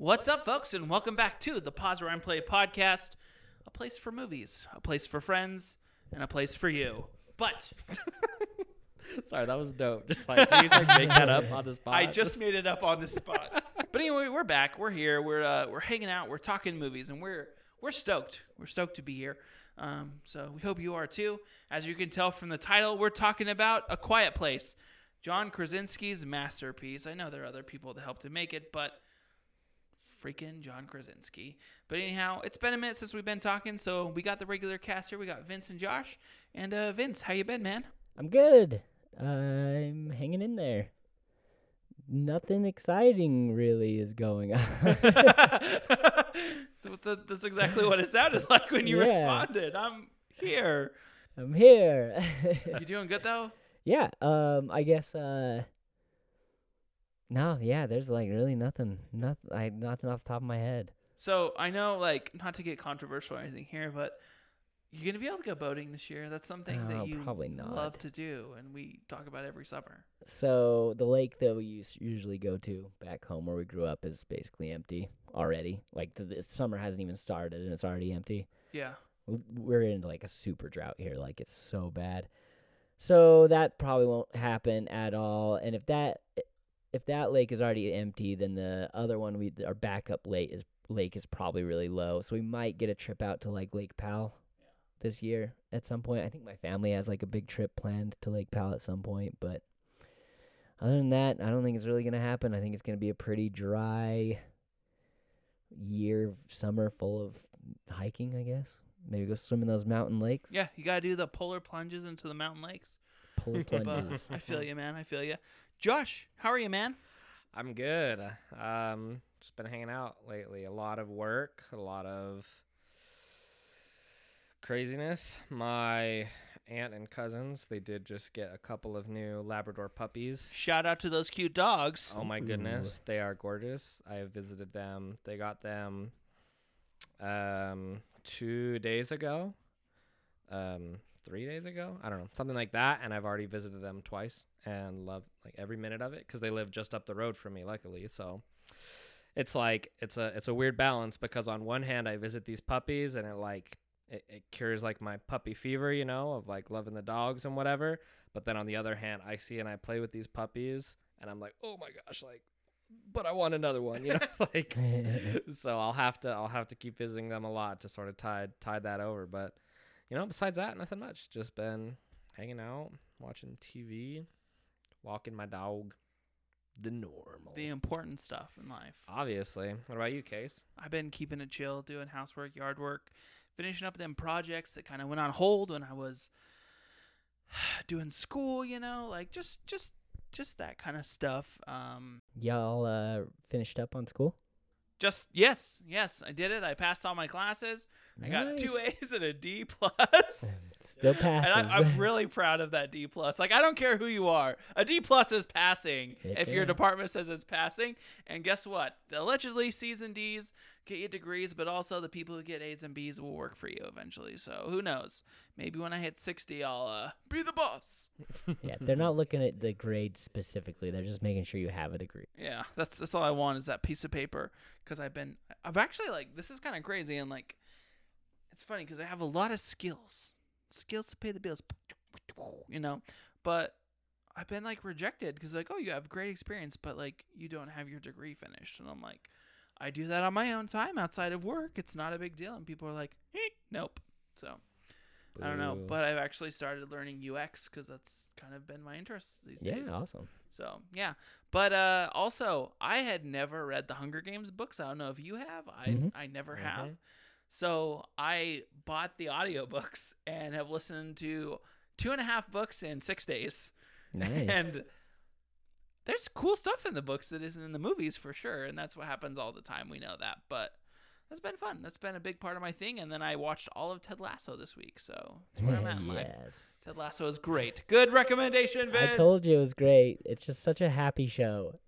What's up, folks, and welcome back to the Pause Rewind Play podcast, a place for movies, a place for friends, and a place for you. But Sorry, that was dope. Just like, did you just like make that up on the spot? I just made it up on the spot. but anyway, we're back. We're here. We're uh, we're hanging out. We're talking movies, and we're we're stoked. We're stoked to be here. Um, so we hope you are too. As you can tell from the title, we're talking about A Quiet Place, John Krasinski's masterpiece. I know there are other people that helped to make it, but freaking John Krasinski. But anyhow, it's been a minute since we've been talking, so we got the regular cast here. We got Vince and Josh. And uh, Vince, how you been, man? I'm good. I'm hanging in there. Nothing exciting really is going on. so that's exactly what it sounded like when you Yeah. responded. I'm here. I'm here. You doing good though? yeah, um I guess uh No, yeah, there's like really nothing. Nothing I nothing off the top of my head. So I know, like, not to get controversial or anything here, but you're gonna be able to go boating this year. That's something that you probably not. love to do, and we talk about every summer. So the lake that we us- usually go to back home where we grew up is basically empty already. Like the, the summer hasn't even started and it's already empty. Yeah. we're in like a super drought here like it's so bad so that probably won't happen at all and if that if that lake is already empty then the other one we our backup lake is lake is probably really low so we might get a trip out to like lake powell this year at some point i think my family has like a big trip planned to lake powell at some point but other than that i don't think it's really going to happen i think it's going to be a pretty dry year summer full of hiking i guess maybe go swim in those mountain lakes Yeah, you gotta do the polar plunges into the mountain lakes. polar plunges I feel you, man. I feel you. Josh, how are you, man? I'm good. Um, just been hanging out lately. A lot of work, a lot of craziness. My aunt and cousins, they did just get a couple of new Labrador puppies. Shout out to those cute dogs. Oh my Ooh. goodness, they are gorgeous. I have visited them. They got them um 2 days ago. Um 3 days ago. I don't know. Something like that and I've already visited them twice and love like every minute of it cuz they live just up the road from me luckily. So it's like it's a it's a weird balance because on one hand I visit these puppies and it like it, it cures like my puppy fever, you know, of like loving the dogs and whatever. But then on the other hand, I see and I play with these puppies and I'm like, oh my gosh, like, but I want another one, you know, like. so I'll have to I'll have to keep visiting them a lot to sort of tide tide that over. But you know, besides that, nothing much. Just been hanging out, watching TV, walking my dog. The normal. The important stuff in life. Obviously. What about you, Case? I've been keeping it chill, doing housework, yard work, finishing up them projects that kind of went on hold when I was doing school. You know, like just just just that kind of stuff. Um, y'all uh finished up on school just yes, yes, I did it. I passed all my classes. I got two A's and a D plus. Still And I, I'm really proud of that D plus. Like I don't care who you are, a D plus is passing. Heck if your department says it's passing, and guess what? Allegedly, C's and D's get you degrees, but also the people who get A's and B's will work for you eventually. So who knows? Maybe when I hit 60, I'll uh, be the boss. yeah they're not looking at the grades specifically they're just making sure you have a degree Yeah, that's that's all I want is that piece of paper. Because I've been, I've actually like this is kind of crazy and like, it's funny because I have a lot of skills, skills to pay the bills, you know, but I've been like rejected because like, oh, you have great experience, but like you don't have your degree finished, and I'm like, I do that on my own time outside of work. It's not a big deal, and people are like, eh, nope. So I don't know, but I've actually started learning UX because that's kind of been my interest these yeah days. awesome So yeah, but uh, also I had never read the Hunger Games books. I don't know if you have. I Mhm. I never have. So I bought the audiobooks and have listened to two and a half books in six days. nice And there's cool stuff in the books that isn't in the movies for sure, and that's what happens all the time. We know that, but that's been fun. That's been a big part of my thing. And then I watched all of Ted Lasso this week, so that's where I'm at in mm, life. yes Ted Lasso is great. Good recommendation, Vince. I told you it was great. It's just such a happy show.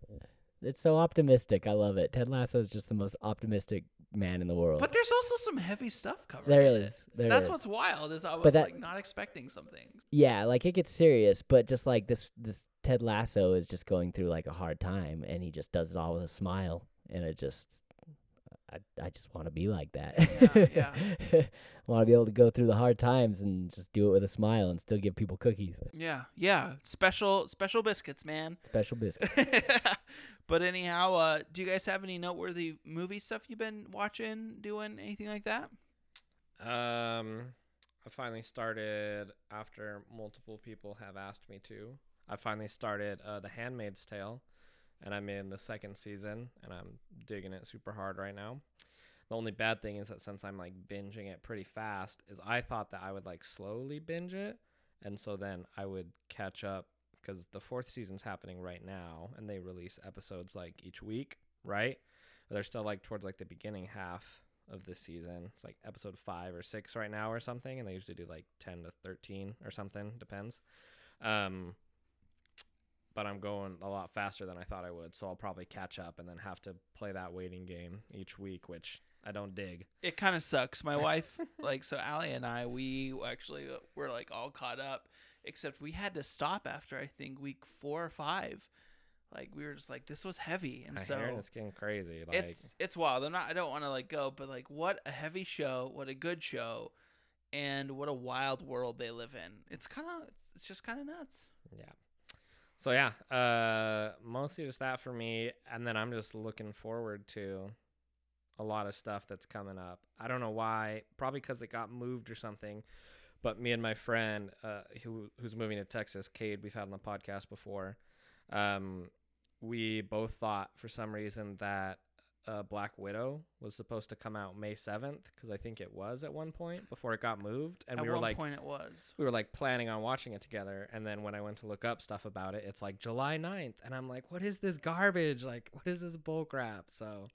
It's so optimistic. I love it. Ted Lasso is just the most optimistic man in the world. But there's also some heavy stuff covered. there is. There That's is. what's wild. Is I was that- like not expecting some things. Yeah, like it gets serious, but just like this this Ted Lasso is just going through like a hard time and he just does it all with a smile and it just I, I just want to be like that. Yeah, want to be able to go through the hard times and just do it with a smile and still give people cookies. Yeah, yeah. Special special biscuits, man. Special biscuit. but anyhow, uh, do you guys have any noteworthy movie stuff you've been watching, doing anything like that? Um, I finally started after multiple people have asked me to. I finally started uh, The Handmaid's Tale, and I'm in the second season, and I'm digging it super hard right now. The only bad thing is that since I'm like binging it pretty fast, is I thought that I would like slowly binge it, and so then I would catch up because the fourth season's happening right now, and they release episodes like each week, right? But they're still like towards like the beginning half of this season. It's like episode five or six right now or something, and they usually do like ten to thirteen or something, depends. Um, but I'm going a lot faster than I thought I would, so I'll probably catch up and then have to play that waiting game each week, which I don't dig. It kind of sucks. My wife, like, so Allie and I, we actually were like all caught up, except we had to stop after I think week four or five. Like we were just like, this was heavy, and I so hear it's getting crazy. Like, it's it's wild. I'm not. I don't want to like go, but like, what a heavy show. What a good show, and what a wild world they live in. It's kind of. It's just kind of nuts. Yeah. So yeah, uh mostly just that for me and then I'm just looking forward to a lot of stuff that's coming up. I don't know why, probably cuz it got moved or something. But me and my friend uh who who's moving to Texas, Cade, we've had on the podcast before. Um we both thought for some reason that uh, Black Widow was supposed to come out May 7th because I think it was at one point before it got moved and At we were one like point, it was. we were like planning on watching it together and then when i went to look up stuff about it it's like july 9th and i'm like what is this garbage like what is this bull crap so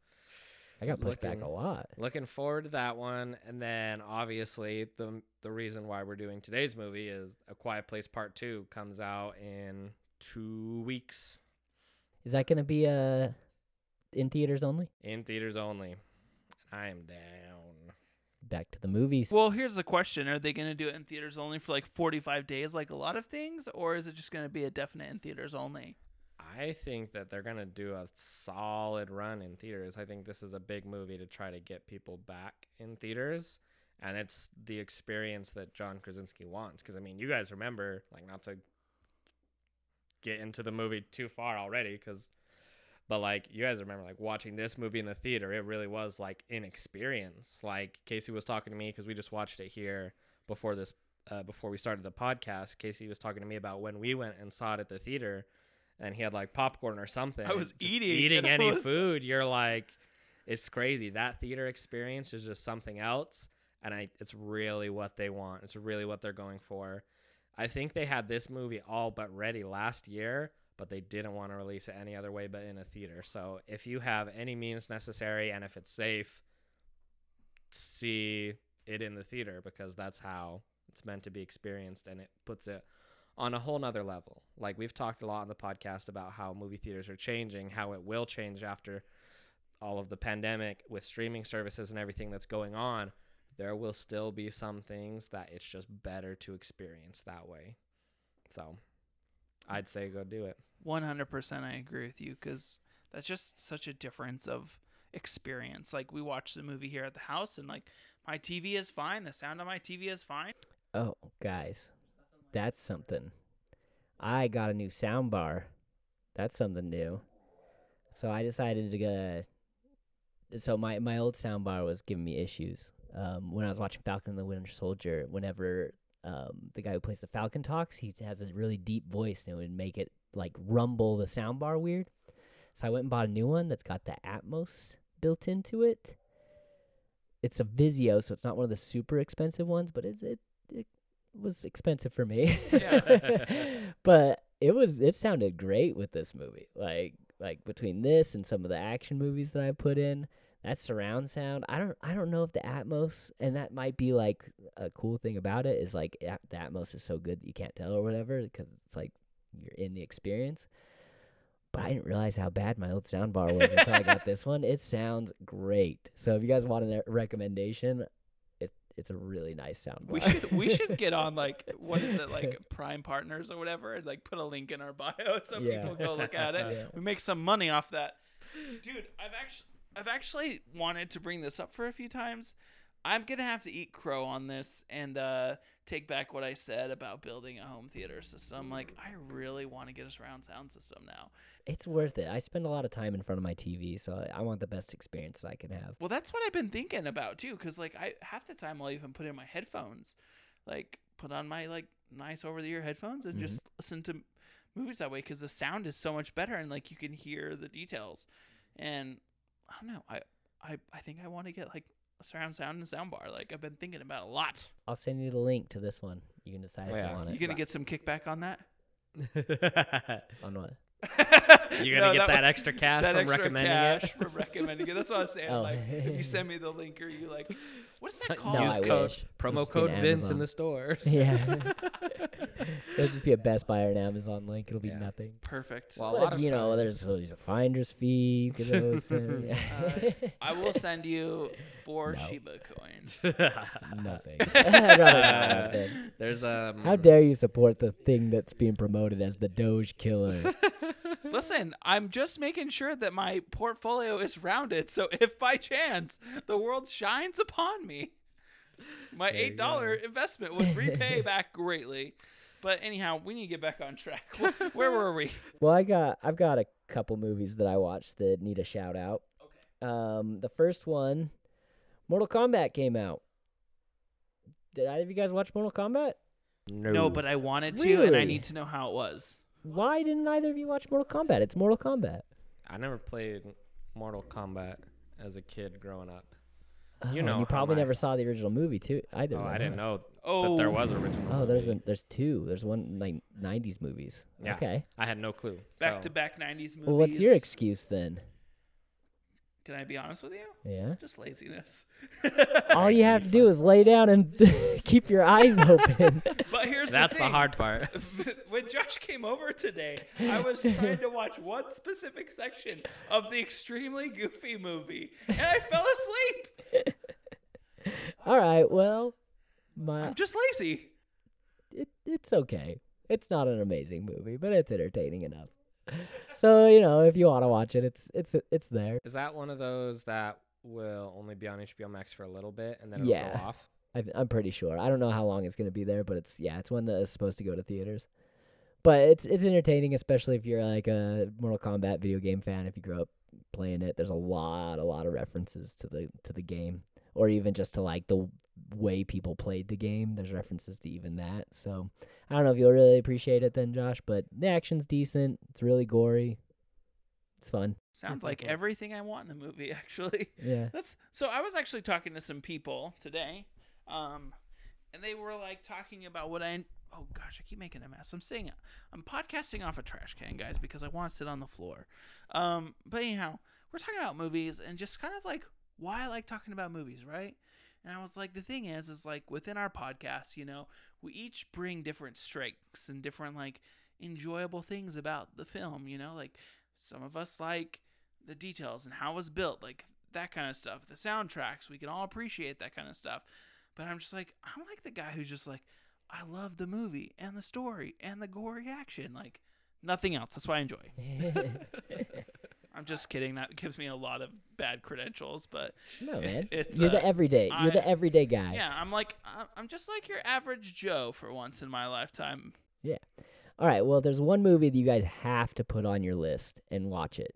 I got pushed back a lot. looking forward to that one and then obviously the the reason why we're doing today's movie is a quiet place part 2 comes out in 2 weeks Is that going to be uh in theaters only? in theaters only i am down Back to the movies. Well, here's the question: Are they going to do it in theaters only for like 45 days, like a lot of things, or is it just going to be a definite in theaters only? I think that they're gonna do a solid run in theaters. I think this is a big movie to try to get people back in theaters, and it's the experience that John Krasinski wants. Because I mean, you guys remember, like, not to get into the movie too far already, because, but like, you guys remember, like, watching this movie in the theater, it really was like an experience. Like Casey was talking to me because we just watched it here before this, uh, before we started the podcast. Casey was talking to me about when we went and saw it at the theater and he had like popcorn or something. I was eating, eating any was- food. You're like, it's crazy. That theater experience is just something else, and I it's really what they want. It's really what they're going for. I think they had this movie all but ready last year, but they didn't want to release it any other way but in a theater. So if you have any means necessary and if it's safe, see it in the theater because that's how it's meant to be experienced and it puts it on a whole nother level. Like we've talked a lot on the podcast about how movie theaters are changing, how it will change after all of the pandemic with streaming services and everything that's going on. There will still be some things that it's just better to experience that way. So I'd say go do it. 100% I agree with you because that's just such a difference of experience. Like, we watched the movie here at the house, and like, my TV is fine. The sound on my TV is fine. Oh, guys, that's something. I got a new sound bar. That's something new. So I decided to go. So my my old sound bar was giving me issues. Um, when I was watching Falcon and the Winter Soldier, whenever um, the guy who plays the Falcon talks, he has a really deep voice and it would make it like rumble the sound bar weird. So I went and bought a new one that's got the Atmos built into it. It's a Vizio, so it's not one of the super expensive ones, but it's, it it was expensive for me. but it was it sounded great with this movie. Like like between this and some of the action movies that I put in, that surround sound. I don't I don't know if the Atmos and that might be like a cool thing about it is like the Atmos is so good that you can't tell or whatever because it's like you're in the experience. But I didn't realize how bad my old soundbar was until I got this one. It sounds great. So if you guys want a recommendation, it's a really nice soundbar. We should we should get on like what is it like Prime Partners or whatever, and like put a link in our bio so Yeah. people go look at it. Yeah. We make some money off that, dude. I've actually I've actually wanted to bring this up for a few times. I'm gonna have to eat crow on this and uh, take back what I said about building a home theater system. Like, I really want to get a surround sound system now. It's worth it. I spend a lot of time in front of my TV, so I- want the best experience I can have. Well, that's what I've been thinking about too, because like I half the time I'll even put in my headphones, like put on my like nice over the ear headphones and Mhm. just listen to movies that way because the sound is so much better and like you can hear the details. And I don't know, I I I think I want to get like surround sound and sound bar. Like I've been thinking about a lot. I'll send you the link to this one. You can decide if oh, Yeah. you want it. You it. gonna get some kickback on that? On what? You're gonna get that, one- extra cash that from extra recommending cash it. for recommending it. That's what I was saying. Oh. Like if you send me the link or you like, what's that called? No, Use I code wish. promo Just be an code Vince in the stores. Yeah. It'll just be a Best Buy or an Amazon link. It'll be Yeah. nothing. Perfect. Well, a But, lot of you know, there's, there's a finder's fee. You can always send- Uh, I will send you four No. Shiba coins. Nothing. I'd rather not have been. There's um. How dare you support the thing that's being promoted as the Doge killer? Listen, I'm just making sure that my portfolio is rounded. So if by chance the world shines upon me, my There eight dollar investment would repay back greatly. But anyhow, we need to get back on track. Where, where were we? well, I got I've got a couple movies that I watched that need a shout out. Okay. Um, the first one, Mortal Kombat came out. Did either of you guys watch Mortal Kombat? No, No, but I wanted to, and I need to know how it was. Why didn't either of you watch Mortal Kombat? It's Mortal Kombat. I never played Mortal Kombat as a kid growing up. Oh, You know you probably my- never saw the original movie too either. Oh, then, I didn't know Oh, that there was original. Oh, there's a, there's two. There's one like '90s movies. Yeah. Okay. I had no clue. back so- to back '90s movies. Well, what's your excuse then? Can I be honest with you? Yeah. Just laziness. All you have to do is lay down and keep your eyes open. But here's That's the, the hard part. when Josh came over today, I was trying to watch one specific section of the extremely goofy movie, and I fell asleep. All right. Well, my I'm just lazy. it, it's okay. It's not an amazing movie, but it's entertaining enough. So you know, if you want to watch it, it's it's it's there. Is that one of those that will only be on HBO Max for a little bit and then it'll Yeah. go off? I, I'm pretty sure. I don't know how long it's gonna be there, but it's yeah, it's one that is supposed to go to theaters. But it's it's entertaining, especially if you're like a Mortal Kombat video game fan. If you grew up playing it, there's a lot, a lot of references to the to the game, or even just to like the way people played the game. There's references to even that. So I don't know if you'll really appreciate it then, Josh. But the action's decent. It's really gory. It's fun. Sounds like Okay. everything I want in a movie, actually. Yeah. That's so. I was actually talking to some people today, um, and they were like talking about what I. Oh gosh, I keep making a mess. I'm saying I'm podcasting off a trash can, guys, because I want to sit on the floor. Um, but anyhow, we're talking about movies and just kind of like why I like talking about movies, right? And I was like, the thing is, is like within our podcast, you know, we each bring different strengths and different like enjoyable things about the film. You know, like some of us like the details and how it was built, like that kind of stuff. The soundtracks, we can all appreciate that kind of stuff. But I'm just like, I'm like the guy who's just like, I love the movie and the story and the gory action, like nothing else. That's what I enjoy. I'm just kidding. That gives me a lot of bad credentials, but no man, It's, you're uh, the everyday. You're the everyday guy. yeah, I'm like, I- I'm just like your average Joe for once in my lifetime. Yeah. All right. Well, there's one movie that you guys have to put on your list and watch it,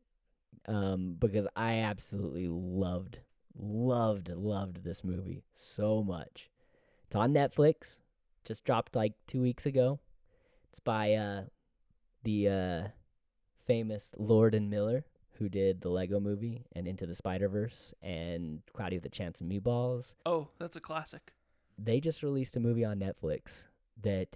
um, because I absolutely loved, loved, loved this movie so much. It's on Netflix. Just dropped like two weeks ago. It's by uh, the uh, famous Lord and Miller, who did the Lego Movie and Into the Spider Verse and Cloudy with a Chance of Meatballs Oh, that's a classic. they just released a movie on Netflix that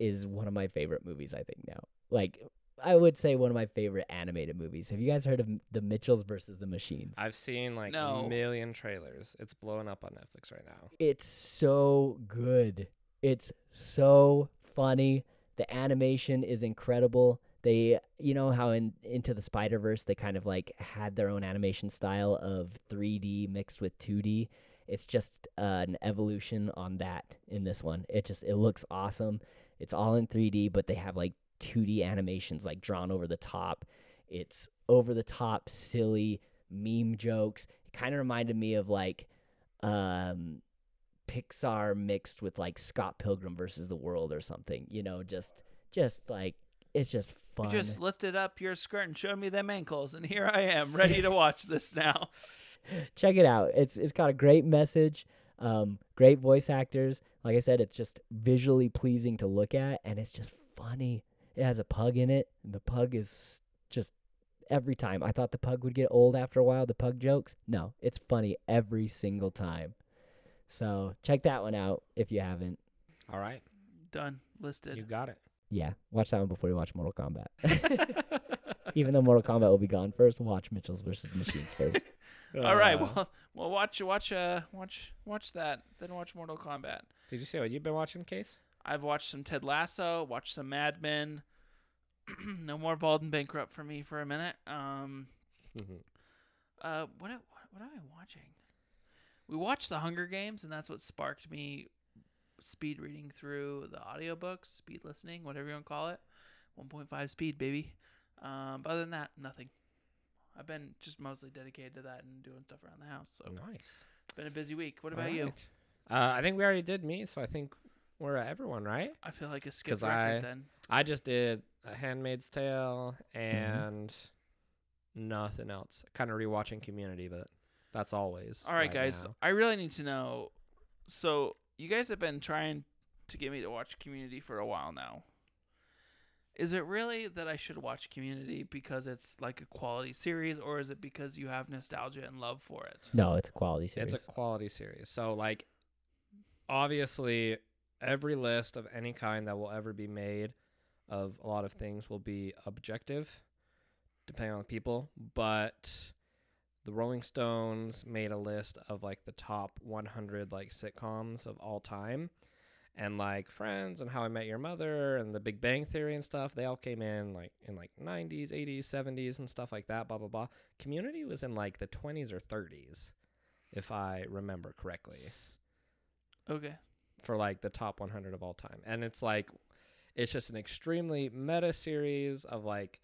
is one of my favorite movies I think now. Like I would say one of my favorite animated movies. Have you guys heard of The Mitchells versus the Machines? I've seen like No. a million trailers. It's blowing up on Netflix right now. It's so good. It's so funny. The animation is incredible. They, you know how in Into the Spider Verse they kind of like had their own animation style of 3D mixed with 2D. It's just uh, an evolution on that in this one. It just it looks awesome. It's all in 3D, but they have like 2D animations like drawn over the top. It's over the top, silly, meme jokes. It kind of reminded me of like um, Pixar mixed with like Scott Pilgrim versus the World or something. You know, just just like it's just You fun. just lifted up your skirt and showed me them ankles, and here I am, ready to watch this now. check it out. It's it's got a great message, um, great voice actors. Like I said, it's just visually pleasing to look at, and it's just funny. It has a pug in it, and the pug is just every time. I thought the pug would get old after a while. The pug jokes, no, it's funny every single time. So check that one out if you haven't. All right, Done. Listed. you got it. Yeah, watch that one before you watch Mortal Kombat. Even though Mortal Kombat will be gone first, watch Mitchell's versus the Machines first. All right. Uh, Well, well, watch, watch, uh, watch, watch that. Then watch Mortal Kombat. did you say what you've been watching, Case? I've watched some Ted Lasso. Watched some Mad Men. no more Bald and Bankrupt for me for a minute. Um, uh, what what what am I watching? We watched The Hunger Games, and that's what sparked me speed reading through the audiobooks, speed listening, whatever you want to call it. 1.5 speed, baby. Um, but other than that, nothing. I've been just mostly dedicated to that and doing stuff around the house. So nice. it's been a busy week. What about you? Uh, I think we already did me, so I think we're at everyone, right? I feel like a skip record I- then. I just did A Handmaid's Tale and nothing else. Kind of rewatching Community, but that's always. All right, guys. now. I really need to know. So you guys have been trying to get me to watch Community for a while now. Is it really that I should watch Community because it's like a quality series, or is it because you have nostalgia and love for it? No, it's a quality series. It's a quality series. So, like, obviously, every list of any kind that will ever be made of a lot of things will be objective, depending on the people. But the Rolling Stones made a list of like the top 100 like sitcoms of all time. And like Friends and How I Met Your Mother and The Big Bang Theory and stuff, they all came in like in like 90s, 80s, 70s and stuff like that. Blah blah blah. Community was in like the 20s or 30s, if I remember correctly Okay. for like the top 100 of all time. And it's like it's just an extremely meta series of like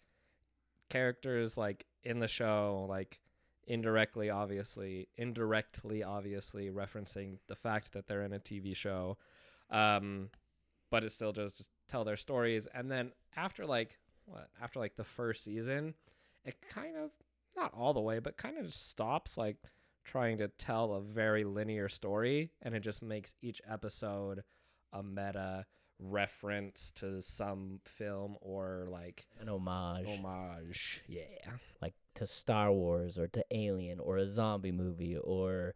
characters like in the show like indirectly obviously indirectly obviously referencing the fact that they're in a TV show. Um but it still just, just tell their stories. And then after like what after like the first season it kind of not all the way but kind of just stops like trying to tell a very linear story. And it just makes each episode a meta reference to some film or like an homage, homage. Yeah. Like to Star Wars or to Alien or a zombie movie or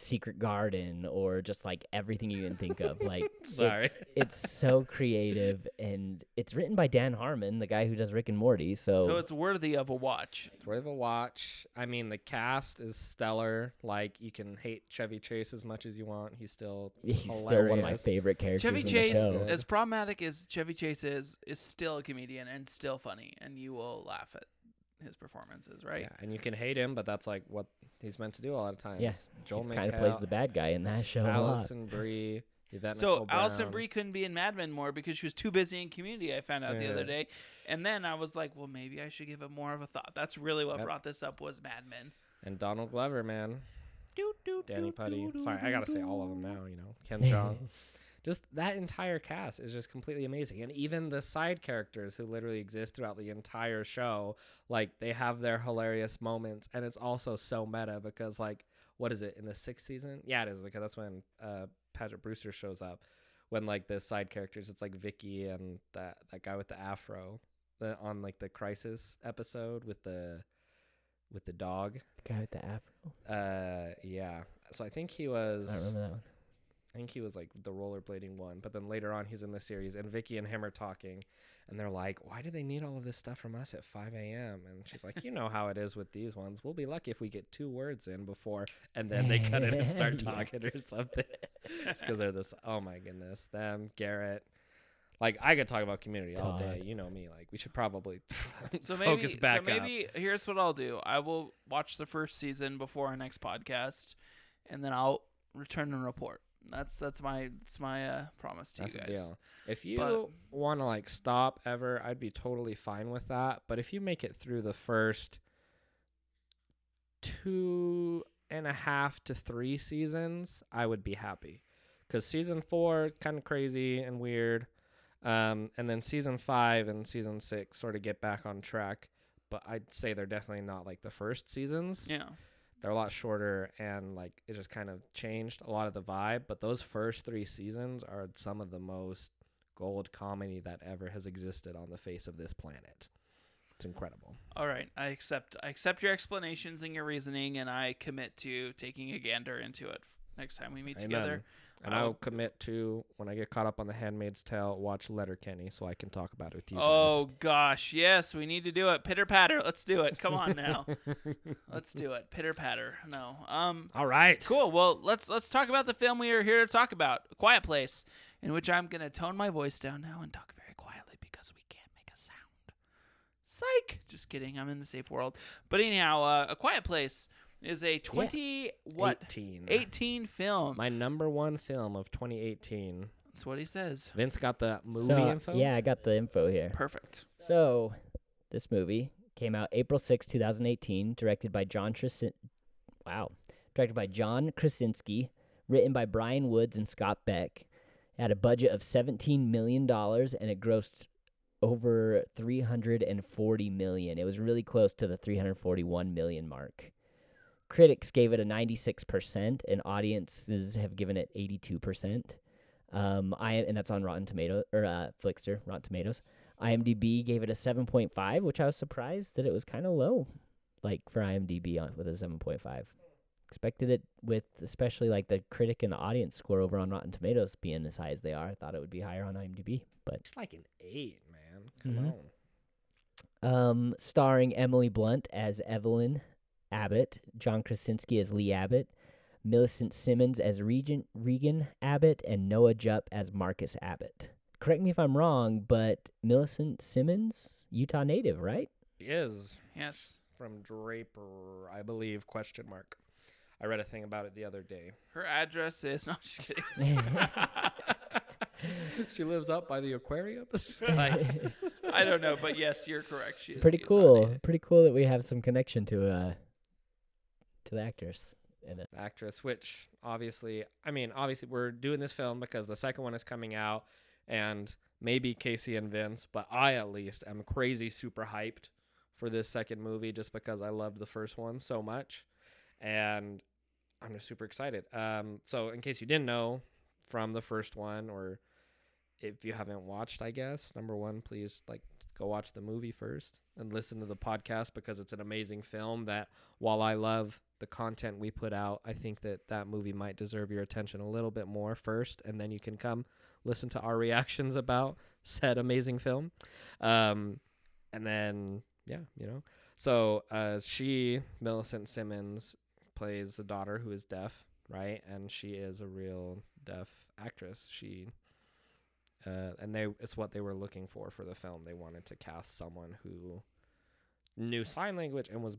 Secret Garden or just like everything you can think of. Like, Sorry. it's, it's so creative and it's written by Dan Harmon, the guy who does Rick and Morty. So, So it's worthy of a watch. it's worthy of a watch i mean the cast is stellar like you can hate chevy chase as much as you want he's still he's still one of my favorite characters. Chevy in Chase, the show. as problematic as Chevy Chase is, is still a comedian and still funny, and you will laugh at his performances, right? yeah, and you can hate him but that's like what he's meant to do a lot of times Yes, joel he kind of plays the bad guy in that show alison brie Yvette So Nicole Alison Brie couldn't be in Mad Men more because she was too busy in Community. I found out the other day, and then I was like, well, maybe I should give it more of a thought. That's really what Yep. brought this up was Mad Men. and donald glover man Doo, doo, Danny doo, Putty. doo, Sorry, doo, I gotta say all of them now. You know, Ken Jeong. Just that entire cast is just completely amazing, and even the side characters who literally exist throughout the entire show, like they have their hilarious moments, and it's also so meta because like, what is it in the sixth season? Yeah, it is because that's when uh, Paget Brewster shows up. When like the side characters, it's like Vicky and that that guy with the afro, the on like the Crisis episode with the with the dog. the guy with the afro. Uh, yeah. So I think he was I don't remember that one. I think he was like the rollerblading one, but then later on he's in the series, and Vicky and him are talking, and they're like, "Why do they need all of this stuff from us at 5 a.m.?" And she's like, "You know how it is with these ones. We'll be lucky if we get two words in before, and then they cut in and start Yeah. talking or something." It's because they're this. Oh my goodness, them Garrett. Like I could talk about community all day. You know me. Like we should probably So maybe, focus back so up. maybe here's what I'll do. I will watch the first season before our next podcast, and then I'll return and report. That's that's my that's my uh, promise to That's you guys. deal. If you want to like stop ever, I'd be totally fine with that. But if you make it through the first two and a half to three seasons, I would be happy. Because season four kind of crazy and weird, um, and then season five and season six sort of get back on track. But I'd say they're definitely not like the first seasons. Yeah. They're a lot shorter and like it just kind of changed a lot of the vibe. But those first three seasons are some of the most gold comedy that ever has existed on the face of this planet. It's incredible. All right, I accept. I accept your explanations and your reasoning, and I commit to taking a gander into it next time we meet Amen. together. And I'll- commit to when I get caught up on The Handmaid's Tale, watch Letterkenny so I can talk about it with you Oh gosh, yes, we need to do it. Pitter patter. Let's do it. Come on now. let's do it. Pitter patter. No. Um. All right. Cool. Well, let's let's talk about the film we are here to talk about, A Quiet Place, in which I'm gonna tone my voice down now and talk very quietly because we can't make a sound. Psych. Just kidding. I'm in the safe world. But anyhow, uh, A Quiet Place is a 20 what 18. 18 film. My number one film of 2018. That's what he says. Vince got the movie so, info. Yeah, I got the info here. Perfect. So, this movie came out April 6, 2018, directed by John Krasin- Wow. Directed by John Krasinski, written by Bryan Woods and Scott Beck. It had a budget of $17 million and it grossed over 340 million. It was really close to the 341 million mark. Critics gave it a 96% and audiences have given it 82%. Um, I and that's on Rotten Tomato or uh, Flixster, Rotten Tomatoes. IMDb gave it a 7.5, which I was surprised that it was kind of low, like for IMDb on with a 7.5. Expected it with especially like the critic and the audience score over on Rotten Tomatoes being as high as they are. I thought it would be higher on IMDb, but It's like an eight, man. Come Mhm. on. um, starring Emily Blunt as Evelyn Abbott, John Krasinski as Lee Abbott, Millicent Simmonds as Regent Regan Abbott, and Noah Jupe as Marcus Abbott. Correct me if I'm wrong, but Millicent Simmonds, Utah native, right? She is Yes. from Draper, I believe. Question mark. I read a thing about it the other day. Her address is. No, I'm just kidding. she lives up by the aquarium. I don't know, but yes, you're correct. She is Pretty cool. native. Pretty cool that we have some connection to uh to the actors in it. actress, which obviously, I mean, obviously, we're doing this film because the second one is coming out, and maybe Casey and Vince, but I at least am crazy super hyped for this second movie just because I loved the first one so much, and I'm just super excited. Um, so in case you didn't know from the first one, or if you haven't watched, I guess number one, please like go watch the movie first and listen to the podcast because it's an amazing film that while I love the content we put out, I think that that movie might deserve your attention a little bit more first, and then you can come listen to our reactions about said amazing film. Um, and then, yeah, you know. So uh, she, Millicent Simmonds, plays the daughter who is deaf, right? And she is a real deaf actress. She. Uh, and they it's what they were looking for for the film. They wanted to cast someone who knew sign language and was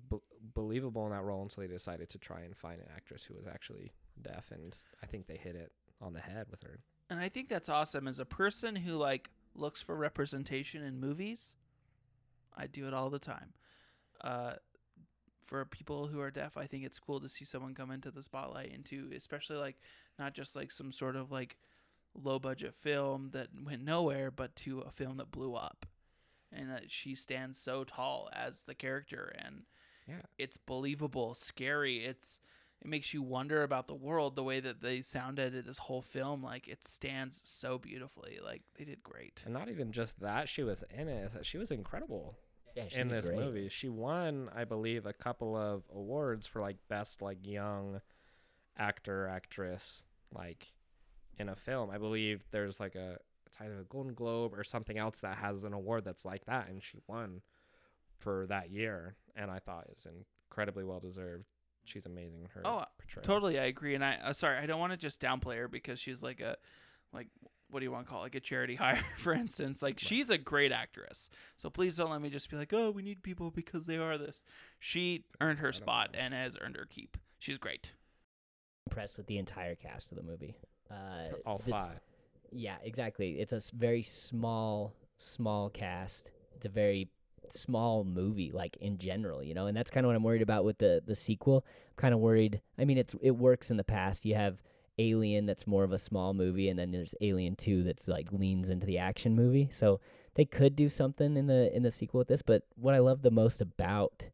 believable in that role until they decided to try and find an actress who was actually deaf and i think they hit it on the head with her And I think that's awesome. As a person who like looks for representation in movies, I do it all the time. Uh, for people who are deaf, I think it's cool to see someone come into the spotlight and to especially like not just like some sort of like low budget film that went nowhere, but to a film that blew up. And that she stands so tall as the character and Yeah. it's believable, scary. It's it makes you wonder about the world the way that they sound edited this whole film like it stands so beautifully like they did great and not even just that she was in it she was incredible Yeah, in this great. movie she won i believe a couple of awards for like best like young actor actress like in a film i believe there's like a it's either a golden globe or something else that has an award that's like that and she won for that year and i thought it was incredibly well deserved she's amazing in her Oh, portrayal. totally i agree and i uh, sorry i don't want to just downplay her because she's like a like what do you want to call it? like a charity hire for instance like she's a great actress so please don't let me just be like oh we need people because they are this she earned her spot and has earned her keep she's great Impressed with the entire cast of the movie. Uh, all five Yeah, exactly. It's a very small, small cast. It's a very small movie like in general, you know. And that's kind of what I'm worried about with the the sequel. I'm kind of worried. I mean, it's it works in the past. You have Alien that's more of a small movie and then there's Alien 2 that's like leans into the action movie. So they could do something in the in the sequel with this, but what I love the most about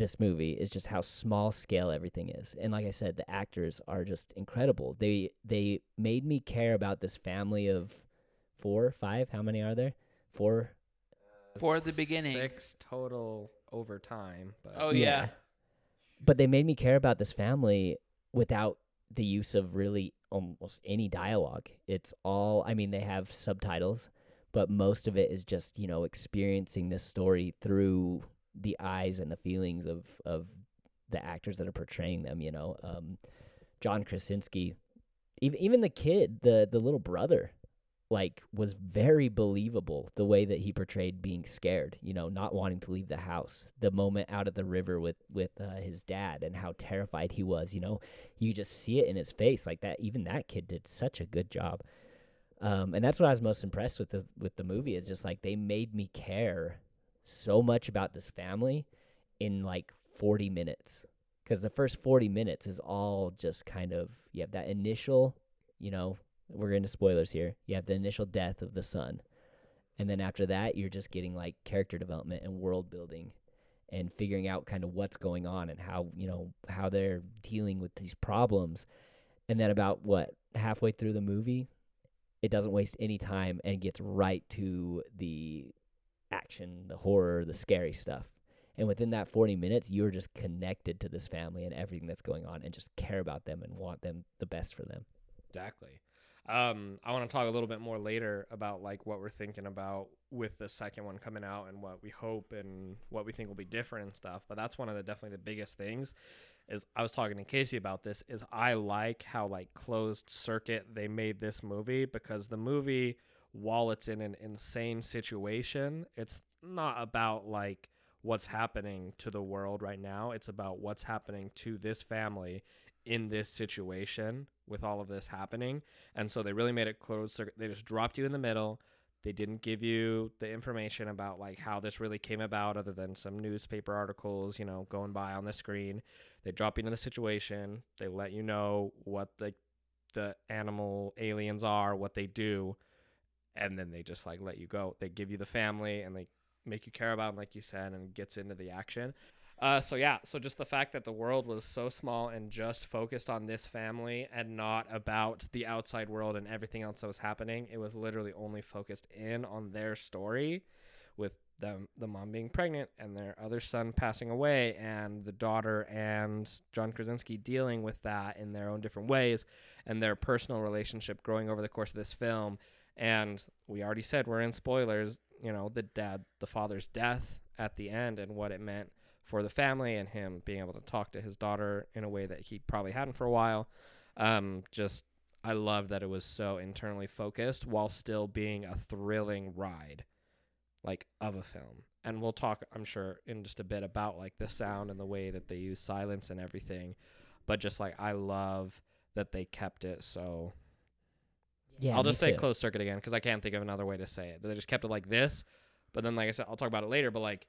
this movie is just how small scale everything is. And like I said, the actors are just incredible. They they made me care about this family of four, five, how many are there? Four. Uh, For the beginning. Six total over time. But Oh yeah. But they made me care about this family without the use of really almost any dialogue. It's all I mean they have subtitles, but most of it is just, you know, experiencing this story through the eyes and the feelings of of the actors that are portraying them, you know. Um John Krasinski even even the kid, the the little brother like was very believable the way that he portrayed being scared you know not wanting to leave the house. The moment out at the river with with uh, his dad and how terrified he was you know? You just see it in his face like that even that kid did such a good job. Um, and that's what i was most impressed with the with the movie is just like they made me care so much about this family in like 40 minutes because the first 40 minutes is all just kind of you have that initial you know we're into spoilers here. You have the initial death of the son. And then after that, you're just getting like character development and world building and figuring out kind of what's going on and how, you know, how they're dealing with these problems. And then about what, halfway through the movie, it doesn't waste any time and gets right to the action, the horror, the scary stuff. And within that 40 minutes, you're just connected to this family and everything that's going on and just care about them and want them the best for them. Exactly. Um, I want to talk a little bit more later about like what we're thinking about with the second one coming out and what we hope and what we think will be different and stuff. But that's one of the definitely the biggest things. Is I was talking to Casey about this. Is I like how like closed circuit they made this movie because the movie, while it's in an insane situation, it's not about like what's happening to the world right now. It's about what's happening to this family in this situation with all of this happening. And so they really made it circuit. They just dropped you in the middle. They didn't give you the information about like how this really came about other than some newspaper articles, you know, going by on the screen. They drop you into the situation. They let you know what the the animal aliens are, what they do, and then they just like let you go. They give you the family and they make you care about them, like you said, and gets into the action. Uh, so yeah, so just the fact that the world was so small and just focused on this family and not about the outside world and everything else that was happening, it was literally only focused in on their story, with them the mom being pregnant and their other son passing away and the daughter and John Krasinski dealing with that in their own different ways and their personal relationship growing over the course of this film. And we already said we're in spoilers, you know, the dad, the father's death at the end and what it meant for the family and him being able to talk to his daughter in a way that he probably hadn't for a while. Um, just I love that it was so internally focused while still being a thrilling ride, like of a film. And we'll talk, I'm sure, in just a bit about like the sound and the way that they use silence and everything. But just like I love that they kept it so. Yeah, I'll just say too. closed circuit again because I can't think of another way to say it. They just kept it like this, but then like I said, I'll talk about it later. But like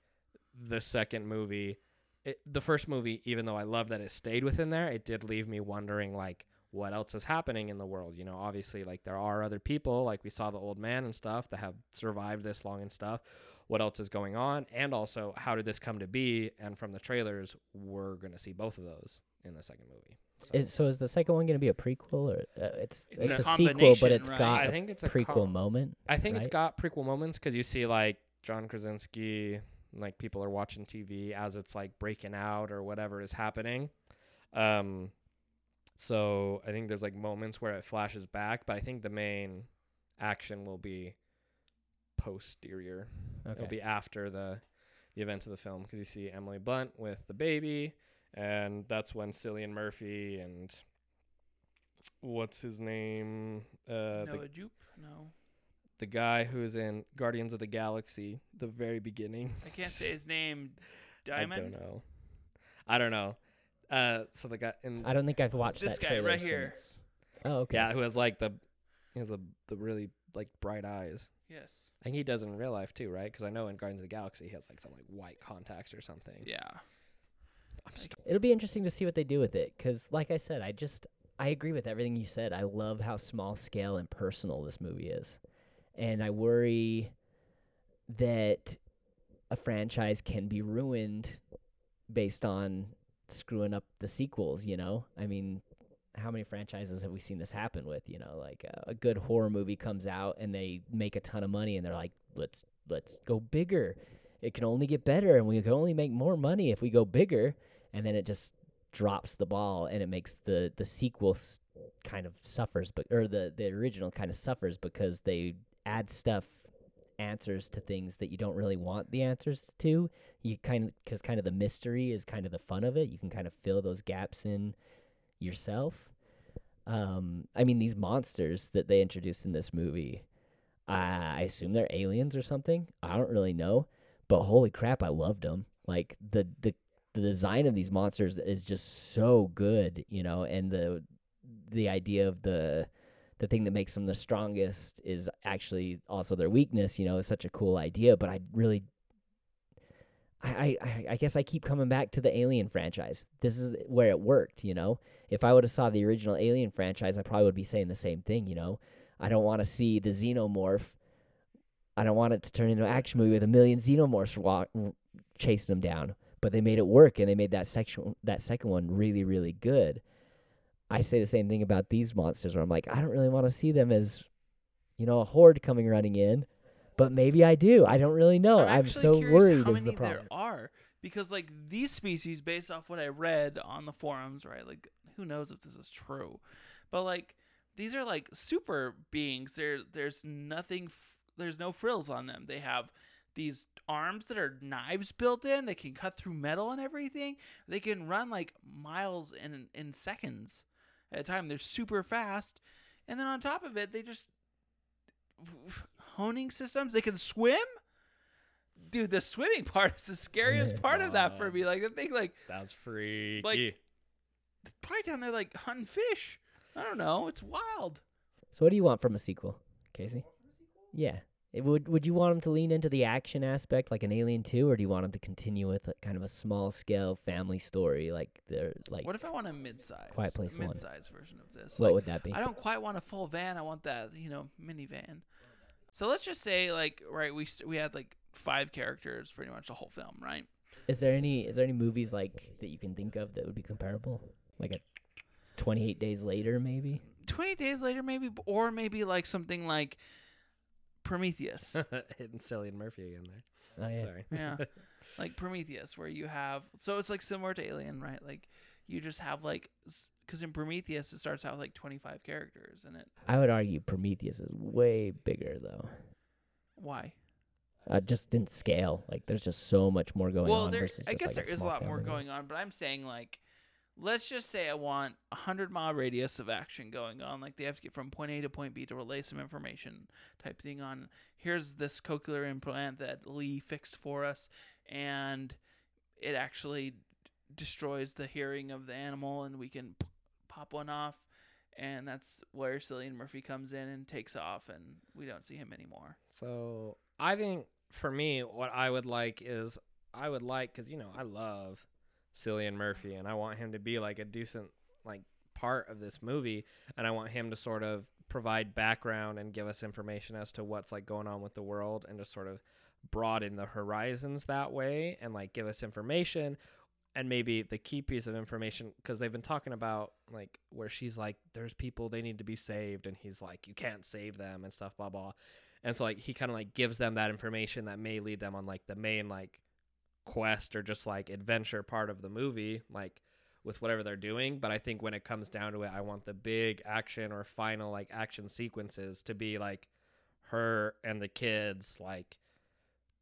the second movie, it, the first movie, even though I love that it stayed within there, it did leave me wondering like what else is happening in the world. You know, obviously like there are other people, like we saw the old man and stuff that have survived this long and stuff. What else is going on, and also how did this come to be? And from the trailers, we're gonna see both of those in the second movie. So, Is, so is the second one going to be a prequel or uh, it's It's it's, a a, sequel, but combination, it's right? got I a think it's a prequel com- moment. I think it's got prequel moments because you see like John Krasinski, like people are watching TV as it's like breaking out or whatever is happening. Um, so I think there's like moments where it flashes back, but I think the main action will be posterior. Okay. It'll be after the the events of the film because you see Emily Blunt with the baby, and that's when Cillian Murphy and what's his name? Uh, the Noah Jupe? No, the guy who's in Guardians of the Galaxy, the very beginning. I can't say his name. I don't know. I don't know. Uh, so the guy in I don't think I've watched This that guy trailer right here. since- Oh, okay. yeah, who has like the he has a the really like bright eyes. Yes. And he does in real life too, right? Because I know in Guardians of the Galaxy he has like some like white contacts or something. Yeah. I'm st- It'll be interesting to see what they do with it cuz like I said, I just I agree with everything you said. I love how small scale and personal this movie is. And I worry that a franchise can be ruined based on screwing up the sequels, you know? I mean, how many franchises have we seen this happen with, you know? Like uh, a good horror movie comes out and they make a ton of money and they're like, "Let's let's go bigger. It can only get better and we can only make more money if we go bigger." And then it just drops the ball and it makes the the sequel kind of suffers but or the the original kind of suffers because they add stuff answers to things that you don't really want the answers to. You kind of because kind of the mystery is kind of the fun of it. You can kind of fill those gaps in yourself. Um i mean these monsters that they introduced in this movie i i assume they're aliens or something. I don't really know but holy crap i loved them like the the the design of these monsters is just so good you know and the the idea of the the thing that makes them the strongest is actually also their weakness you know is such a cool idea but i really I, I, I guess I keep coming back to the Alien franchise. This is where it worked, you know. If I would have saw the original Alien franchise, I probably would be saying the same thing, you know. I don't want to see the xenomorph. I don't want it to turn into an action movie with a million xenomorphs walk, chasing them down. But they made it work, and they made that section that second one really really good. I say the same thing about these monsters, where I'm like, I don't really want to see them as, you know, a horde coming running in, but maybe I do. I don't really know. I'm I'm, so worried how is many the problem. there are because like these species, based off what I read on the forums, right? Like who knows if this is true, but like these are like super beings. There, there's nothing. F- there's no frills on them. They have these arms that are knives built in. They can cut through metal and everything. They can run like miles in in seconds at a time. They're super fast, and then on top of it, they just honing systems. They can swim. Dude, the swimming part is the scariest part of that for me. Like the thing, like That's freaky. Like- probably down there like hunting fish. I don't know. It's wild. So what do you want from a sequel, Casey? Yeah. It would would you want them to lean into the action aspect like an Alien 2 or do you want them to continue with a, kind of a small scale family story like they're like what if I want a mid-size, Quiet Place one. mid-size version of this? what Like, would that be? I don't quite want a full van. I want that, you know, minivan. So let's just say, like, right, we we had like five characters, pretty much the whole film, right? Is there any is there any movies like that you can think of that would be comparable? Like a 28 days later maybe? Twenty days later, maybe, or maybe like something like Prometheus. Hitting Cillian Murphy again there. Oh yeah. Sorry. yeah, like Prometheus, where you have so it's like similar to Alien, right? Like you just have like because in Prometheus it starts out with like twenty five characters, in it I would argue Prometheus is way bigger though. why? Uh, just in scale, like there's just so much more going well, on. there versus I guess like, there is a lot more going on, but I'm saying like. Let's just say I want a hundred mile radius of action going on. Like they have to get from point A to point B to relay some information type thing on. Here's this cochlear implant that Lee fixed for us, and it actually destroys the hearing of the animal, and we can pop one off. And that's where Cillian Murphy comes in and takes off, and we don't see him anymore. So I think for me, what I would like is I would like because you know I love Cillian Murphy and I want him to be like a decent like part of this movie, and I want him to sort of provide background and give us information as to what's like going on with the world and just sort of broaden the horizons that way and like give us information and maybe the key piece of information because they've been talking about like where she's like there's people they need to be saved and he's like you can't save them and stuff blah blah. And so like he kind of like gives them that information that may lead them on like the main like quest or just like adventure part of the movie like with whatever they're doing but i think when it comes down to it i want the big action or final like action sequences to be like her and the kids like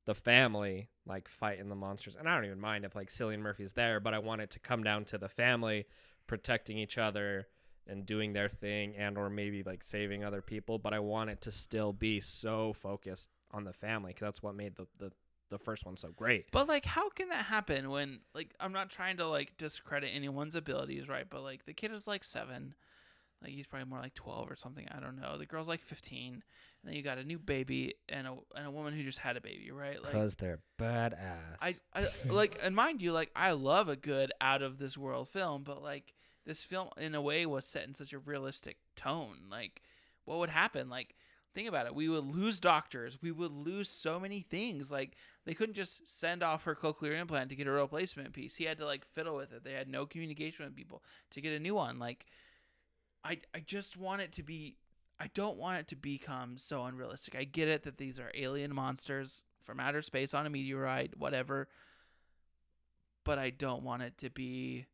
the family like fighting the monsters. And i don't even mind if like cillian murphy's there but i want it to come down to the family protecting each other and doing their thing and or maybe like saving other people but i want it to still be so focused on the family because that's what made the, the the first one so great But like, how can that happen when like I'm not trying to like discredit anyone's abilities, right? But like the kid is like seven, like he's probably more like 12 or something. I don't know. The girl's like 15, and then you got a new baby and a and a woman who just had a baby, right? Like Because they're badass. I, I like and mind you, like I love a good out of this world film, but like this film in a way was set in such a realistic tone. Like what would happen? Like think about it. We would lose doctors. We would lose so many things. Like they couldn't just send off her cochlear implant to get a replacement piece. He had to like fiddle with it. They had no communication with people to get a new one. Like I I just want it to be I don't want it to become so unrealistic. I get it that these are alien monsters from outer space on a meteorite, whatever. But I don't want it to be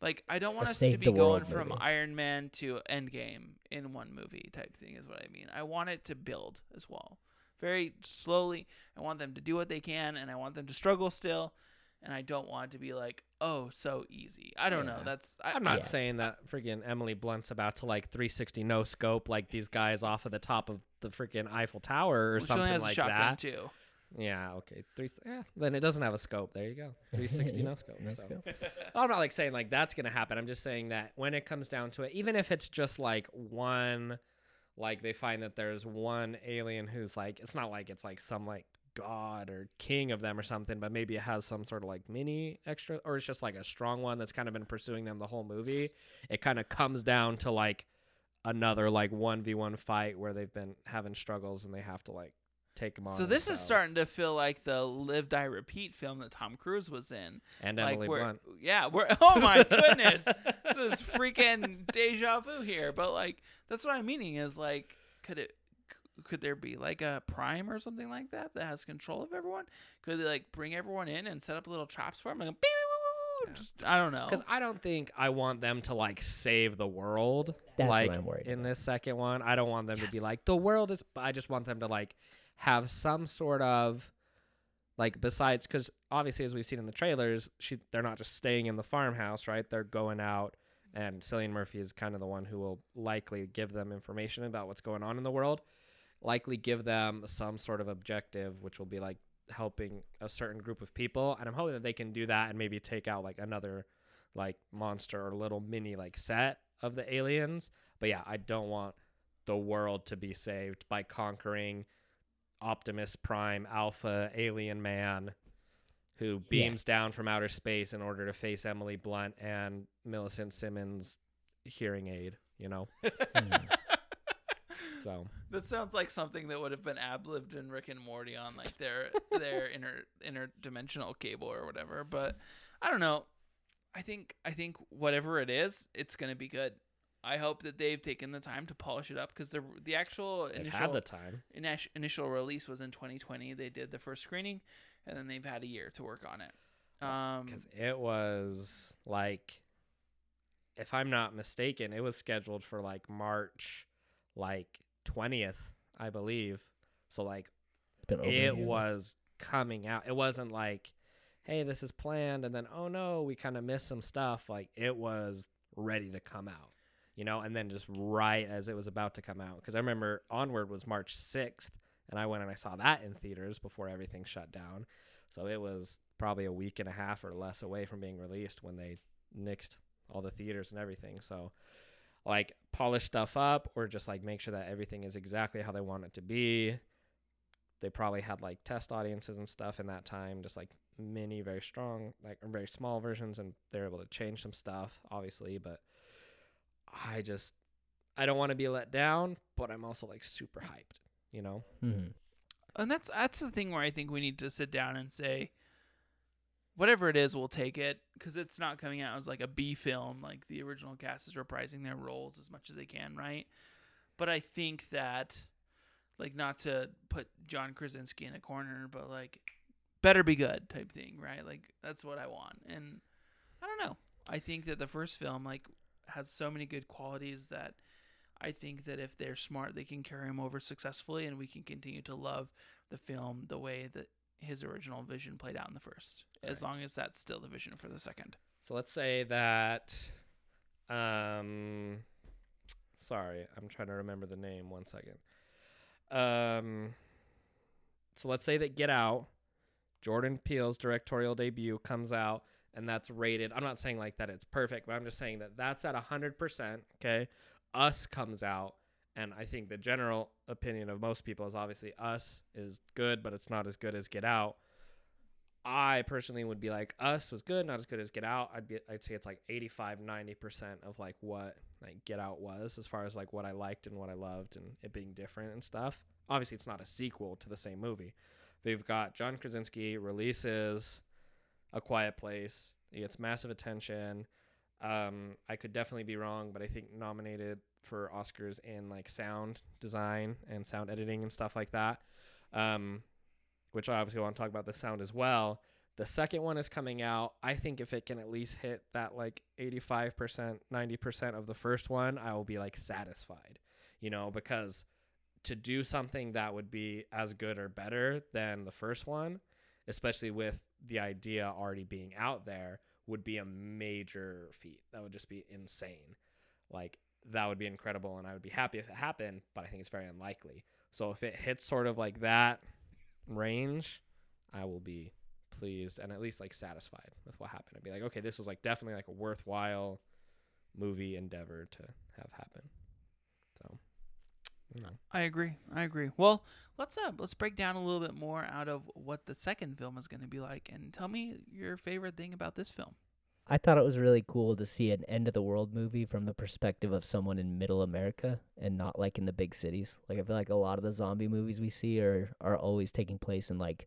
like I don't want us to be going world from movie. Iron Man to Endgame in one movie type thing is what I mean. I want it to build as well. Very slowly. I want them to do what they can and I want them to struggle still and I don't want it to be like, "Oh, so easy." I don't know. That's I, I'm not Yeah. saying that freaking Emily Blunt's about to like 360 no scope like these guys off of the top of the freaking Eiffel Tower or well, she only something has a like shotgun that. too. Yeah, okay. Three yeah, eh, then it doesn't have a scope. There you go. 360 no scope. No so. scope. I'm not like saying like that's gonna happen. I'm just saying that when it comes down to it, even if it's just like one, like they find that there's one alien who's like it's not like it's like some like god or king of them or something, but maybe it has some sort of like mini extra, or it's just like a strong one that's kind of been pursuing them the whole movie. It kind of comes down to like another like one v one fight where they've been having struggles and they have to like take them on. So this is starting to feel like the Live Die Repeat film that Tom Cruise was in. and like Emily we're, Blunt. Yeah, we're oh my goodness. this is freaking deja vu here. But like that's what I'm meaning is like could it could there be like a prime or something like that that has control of everyone? Could they like bring everyone in and set up little traps for them? Like, Yeah. just, I don't know. Because I don't think I want them to like save the world. That's what like I'm worried in about. this second one, I don't want them to be like the world is. I just want them to like have some sort of like besides because obviously as we've seen in the trailers, she they're not just staying in the farmhouse, right? They're going out, and Cillian Murphy is kind of the one who will likely give them information about what's going on in the world. Likely give them some sort of objective, which will be like helping a certain group of people, and I'm hoping that they can do that and maybe take out like another like monster or little mini like set of the aliens. But yeah, I don't want the world to be saved by conquering Optimus Prime Alpha Alien Man who beams down from outer space in order to face Emily Blunt and Millicent Simmonds hearing aid, you know? Hmm. So That sounds like something that would have been ad-libbed in Rick and Morty on like their their inter interdimensional cable or whatever. But I don't know. I think I think whatever it is, it's gonna be good. I hope that they've taken the time to polish it up because the the actual they've initial had the time. init- initial release was in 2020. They did the first screening, and then they've had a year to work on it. Um, because it was like if i'm not mistaken it was scheduled for like march like 20th i believe so like It's been over a it year. was coming out it wasn't like hey this is planned and then oh no we kind of missed some stuff like it was ready to come out you know and then just right as it was about to come out because i remember onward was march 6th and i went and i saw that in theaters before everything shut down so it was probably a week and a half or less away from being released when they nixed all the theaters and everything. So like polish stuff up or just like make sure that everything is exactly how they want it to be. They probably had like test audiences and stuff in that time, just like mini, very strong, like or very small versions, and they're able to change some stuff, obviously. But I just I don't want to be let down, but I'm also like super hyped, you know? Mm-hmm. and that's that's the thing where I think we need to sit down and say, whatever it is, we'll take it because it's not coming out as like a B film. Like the original cast is reprising their roles as much as they can, right? But I think that, like, not to put John Krasinski in a corner, but like, better be good type thing, right? Like that's what I want, and I don't know. I think that the first film like has so many good qualities that. I think that if they're smart, they can carry him over successfully, and we can continue to love the film the way that his original vision played out in the first, as Right. long as that's still the vision for the second. So let's say that um sorry, I'm trying to remember the name one second. Um so let's say that Get Out, Jordan Peele's directorial debut comes out and that's rated. I'm not saying like that it's perfect, but I'm just saying that that's at 100%, okay, Us comes out, and I think the general opinion of most people is obviously Us is good, but it's not as good as Get Out. I personally would be like Us was good, not as good as Get Out. I'd be I'd say it's like 85 90% of like what like Get Out was as far as like what I liked and what I loved and it being different and stuff. Obviously it's not a sequel to the same movie. We've got John Krasinski releases A Quiet Place. It gets massive attention. Um, I could definitely be wrong, but I think nominated for Oscars in like sound design and sound editing and stuff like that. Um, which I obviously want to talk about the sound as well. The second one is coming out. I think if it can at least hit that like 85%, 90% of the first one, I will be like satisfied, you know, because to do something that would be as good or better than the first one, especially with the idea already being out there, would be a major feat. That would just be insane. Like, that would be incredible, and I would be happy if it happened, but I think it's very unlikely. So if it hits sort of like that range, I will be pleased and at least like satisfied with what happened. I'd be like, okay, this was like definitely like a worthwhile movie endeavor to have happen. Know. I agree. I agree. Well, let's uh let's break down a little bit more out of what the second film is going to be like, and tell me your favorite thing about this film. I thought it was really cool to see an end of the world movie from the perspective of someone in middle America and not like in the big cities. Like I feel like a lot of the zombie movies we see are are always taking place in like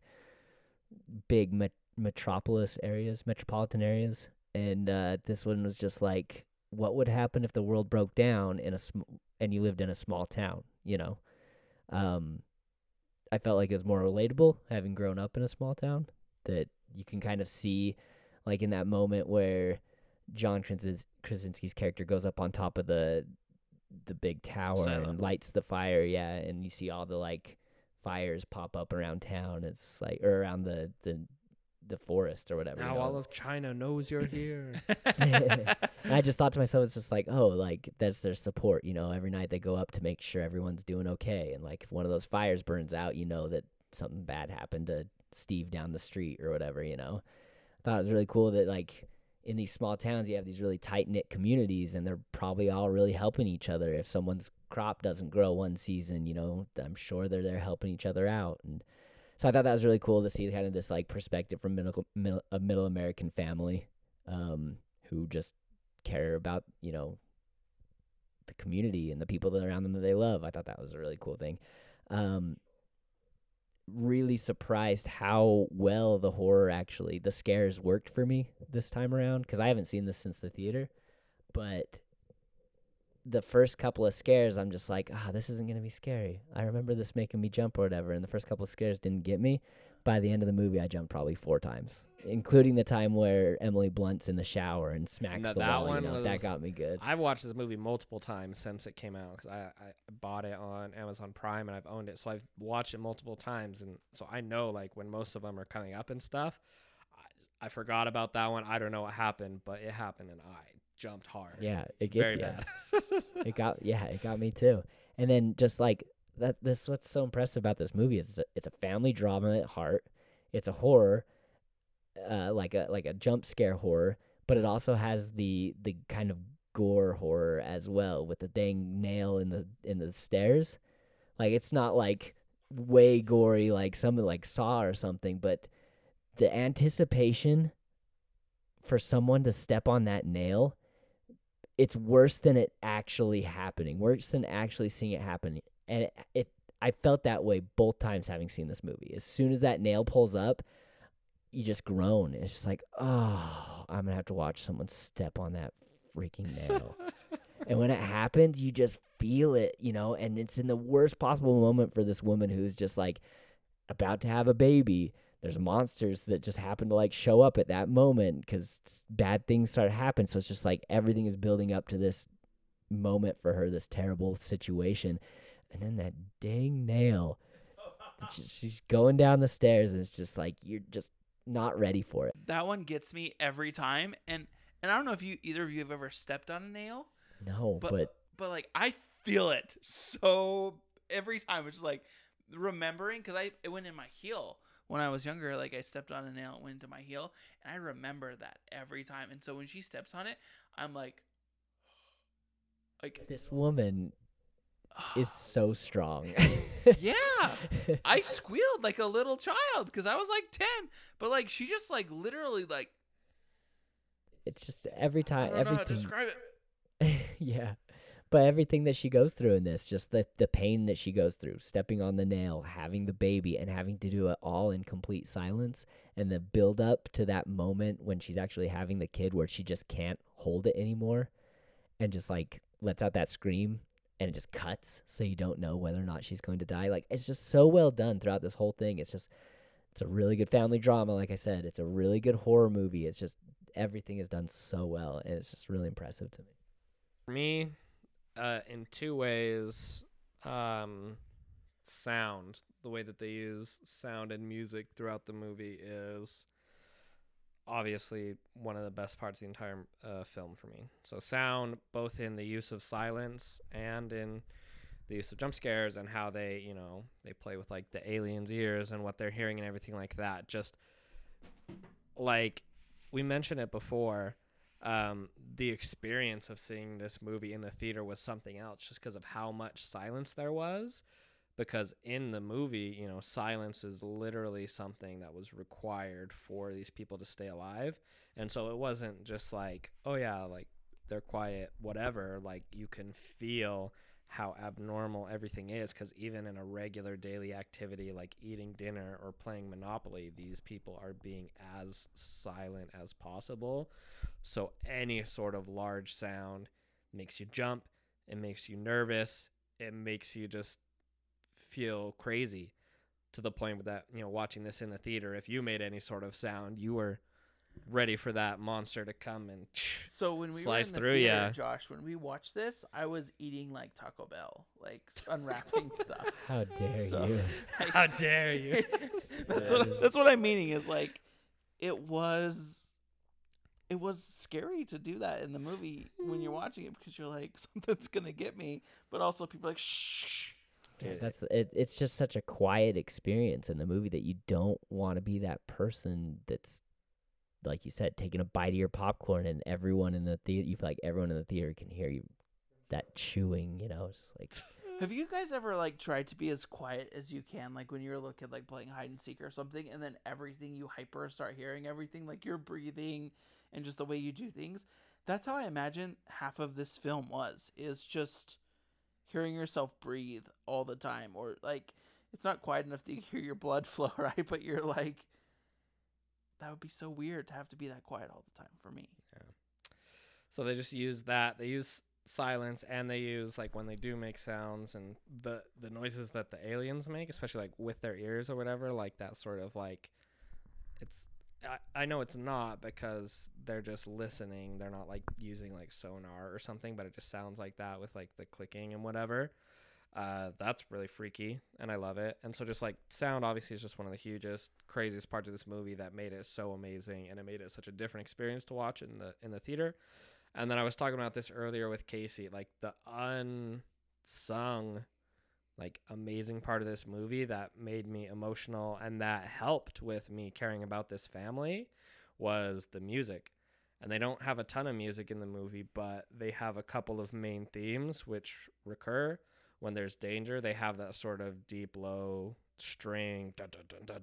big met- metropolis areas, metropolitan areas, and uh, this one was just like what would happen if the world broke down in a sm- and you lived in a small town, you know. Um I felt like it was more relatable having grown up in a small town that you can kind of see like in that moment where John Krasinski's character goes up on top of the the big tower Silo. and lights the fire, yeah, and you see all the like fires pop up around town. It's like or around the the the forest or whatever. you Now know. all of China knows you're here. and I just thought to myself, it's just like, oh, like that's their support. You know, every night they go up to make sure everyone's doing okay. And like if one of those fires burns out, you know that something bad happened to Steve down the street or whatever. You know, I thought it was really cool that like in these small towns you have these really tight knit communities, and they're probably all really helping each other. If someone's crop doesn't grow one season, you know, I'm sure they're there helping each other out and. So I thought that was really cool to see kind of this like perspective from middle, middle a middle American family, um, who just care about you know the community and the people that around them that they love. I thought that was a really cool thing. Um, really surprised how well the horror actually the scares worked for me this time around because I haven't seen this since the theater, but the first couple of scares I'm just like ah this isn't gonna be scary. I remember this making me jump or whatever, and the first couple of scares didn't get me. By the end of the movie, I jumped probably four times, including the time where Emily Blunt's in the shower and smacks No, the that wall. one you know, was- that got me good. I've watched this movie multiple times since it came out because I, I bought it on Amazon Prime and I've owned it, so I've watched it multiple times, and so I know like when most of them are coming up and stuff. I, I forgot about that one. I don't know what happened, but it happened, and I jumped hard. Yeah, it very gets you. bad. It got yeah, it got me too. And then just like that, this what's so impressive about this movie is it's a, it's a family drama at heart. It's a horror, uh, like a like a jump scare horror, but it also has the the kind of gore horror as well with the dang nail in the in the stairs. Like it's not like way gory like something like Saw or something, but the anticipation for someone to step on that nail it's worse than it actually happening, worse than actually seeing it happen. And it, it, I felt that way both times having seen this movie. As soon as that nail pulls up, you just groan. It's just like, oh, I'm gonna have to watch someone step on that freaking nail. and when it happens, you just feel it, you know. And it's in the worst possible moment for this woman who's just like about to have a baby. There's monsters that just happen to like show up at that moment because bad things start to happen. So it's just like everything is building up to this moment for her, this terrible situation. And then that dang nail, she's going down the stairs, and it's just like you're just not ready for it. that one gets me every time, and and I don't know if you either of you have ever stepped on a nail, No, But- but but like I feel it so every time. It's just like remembering because I it went in my heel when I was younger. Like I stepped on a nail, it went into my heel, and I remember that every time. And so when she steps on it, I'm like, Like This woman is so strong. yeah. I squealed like a little child because I was like ten, but like she just like literally like it's just every time. I time, don't know how to describe it. yeah. But everything that she goes through in this, just the the pain that she goes through, stepping on the nail, having the baby, and having to do it all in complete silence, and the build up to that moment when she's actually having the kid, where she just can't hold it anymore, and just like lets out that scream, and it just cuts, so you don't know whether or not she's going to die. Like it's just so well done throughout this whole thing. It's just it's a really good family drama, like I said. It's a really good horror movie. It's just everything is done so well, and it's just really impressive to me. For me, uh, in two ways, um, sound, the way that they use sound and music throughout the movie is obviously one of the best parts of the entire uh, film for me. So sound, both in the use of silence and in the use of jump scares and how they, you know, they play with like the aliens' ears and what they're hearing and everything like that. Just like we mentioned it before, um, the experience of seeing this movie in the theater was something else just because of how much silence there was. Because in the movie, you know, silence is literally something that was required for these people to stay alive. And so it wasn't just like, oh, yeah, like they're quiet, whatever. Like you can feel how abnormal everything is because even in a regular daily activity like eating dinner or playing Monopoly, these people are being as silent as possible. So any sort of large sound makes you jump, it makes you nervous, it makes you just feel crazy to the point that, you know, watching this in the theater, if you made any sort of sound, you were ready for that monster to come and So when we Slice were in the through theater, ya. Josh, when we watched this, I was eating like Taco Bell, like unwrapping stuff. How dare So- you? How dare you? that's Yeah, what that's what I'm meaning is like it was it was scary to do that in the movie when you're watching it because you're like something's gonna get me, but also people are like shh. Dude, that's it. It's just such a quiet experience in the movie that you don't want to be that person that's, like you said, taking a bite of your popcorn and everyone in the theater. You feel like everyone in the theater can hear you, that chewing. You know, it's like Have you guys ever like tried to be as quiet as you can, like when you're a little kid, like playing hide and seek or something, and then everything you hyper start hearing everything, like your breathing and just the way you do things? That's how I imagine half of this film was. Is just hearing yourself breathe all the time, or like it's not quiet enough that you hear your blood flow, right? But you're like, that would be so weird to have to be that quiet all the time for me. Yeah. So they just use that. They use silence and they use like when they do make sounds and the the noises that the aliens make, especially like with their ears or whatever, like that sort of like it's I, I know it's not because they're just listening. They're not like using like sonar or something, but it just sounds like that with like the clicking and whatever. Uh, that's really freaky and I love it. And so just like sound obviously is just one of the hugest, craziest parts of this movie that made it so amazing and it made it such a different experience to watch in the in the theater. And then I was talking about this earlier with Casey, like the unsung, like amazing part of this movie that made me emotional and that helped with me caring about this family was the music. And they don't have a ton of music in the movie, but they have a couple of main themes which recur when there's danger, they have that sort of deep, low string, da, da, da,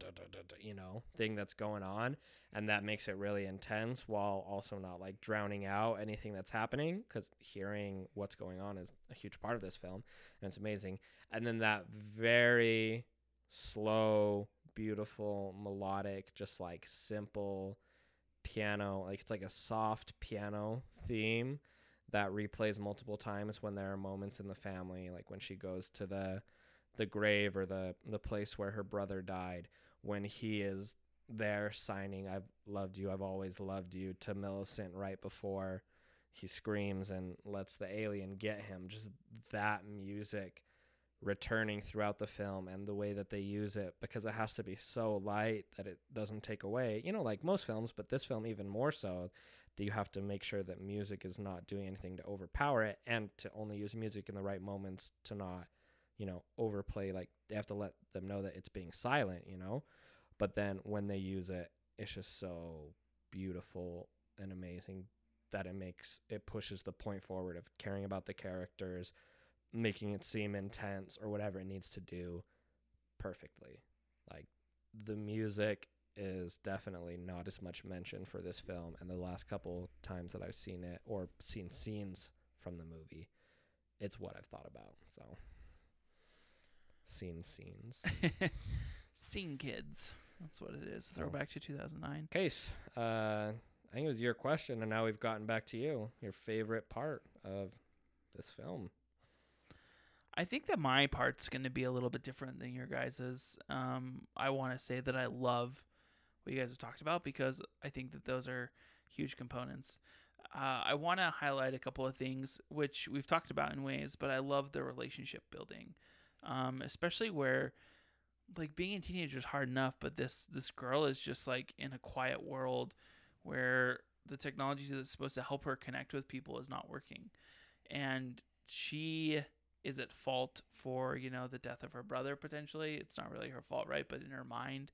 you know, thing that's going on. And that makes it really intense while also not like drowning out anything that's happening because hearing what's going on is a huge part of this film and it's amazing. And then that very slow, beautiful, melodic, just like simple piano, like it's like a soft piano theme that replays multiple times when there are moments in the family like when she goes to the the grave or the the place where her brother died when he is there signing I've loved you, I've always loved you to Millicent right before he screams and lets the alien get him. Just that music returning throughout the film and the way that they use it because it has to be so light that it doesn't take away, you know, like most films, but this film even more so that you have to make sure that music is not doing anything to overpower it and to only use music in the right moments to not, you know, overplay like they have to let them know that it's being silent, you know but then when they use it it's just so beautiful and amazing that it makes it pushes the point forward of caring about the characters, making it seem intense or whatever it needs to do perfectly. Like the music is definitely not as much mentioned for this film and the last couple times that I've seen it or seen scenes from the movie, it's what I've thought about. So seen scenes. Scene kids. That's what it is. So- Throwback to 2009. Case, uh, I think it was your question, and now we've gotten back to you. Your favorite part of this film? I think that my part's going to be a little bit different than your guys's. Um, I want to say that I love what you guys have talked about because I think that those are huge components. Uh, I want to highlight a couple of things which we've talked about in ways, but I love the relationship building, um, especially where like being a teenager is hard enough, but this this girl is just like in a quiet world where the technology that's supposed to help her connect with people is not working, and she is at fault for you know the death of her brother potentially. It's not really her fault, right? But in her mind,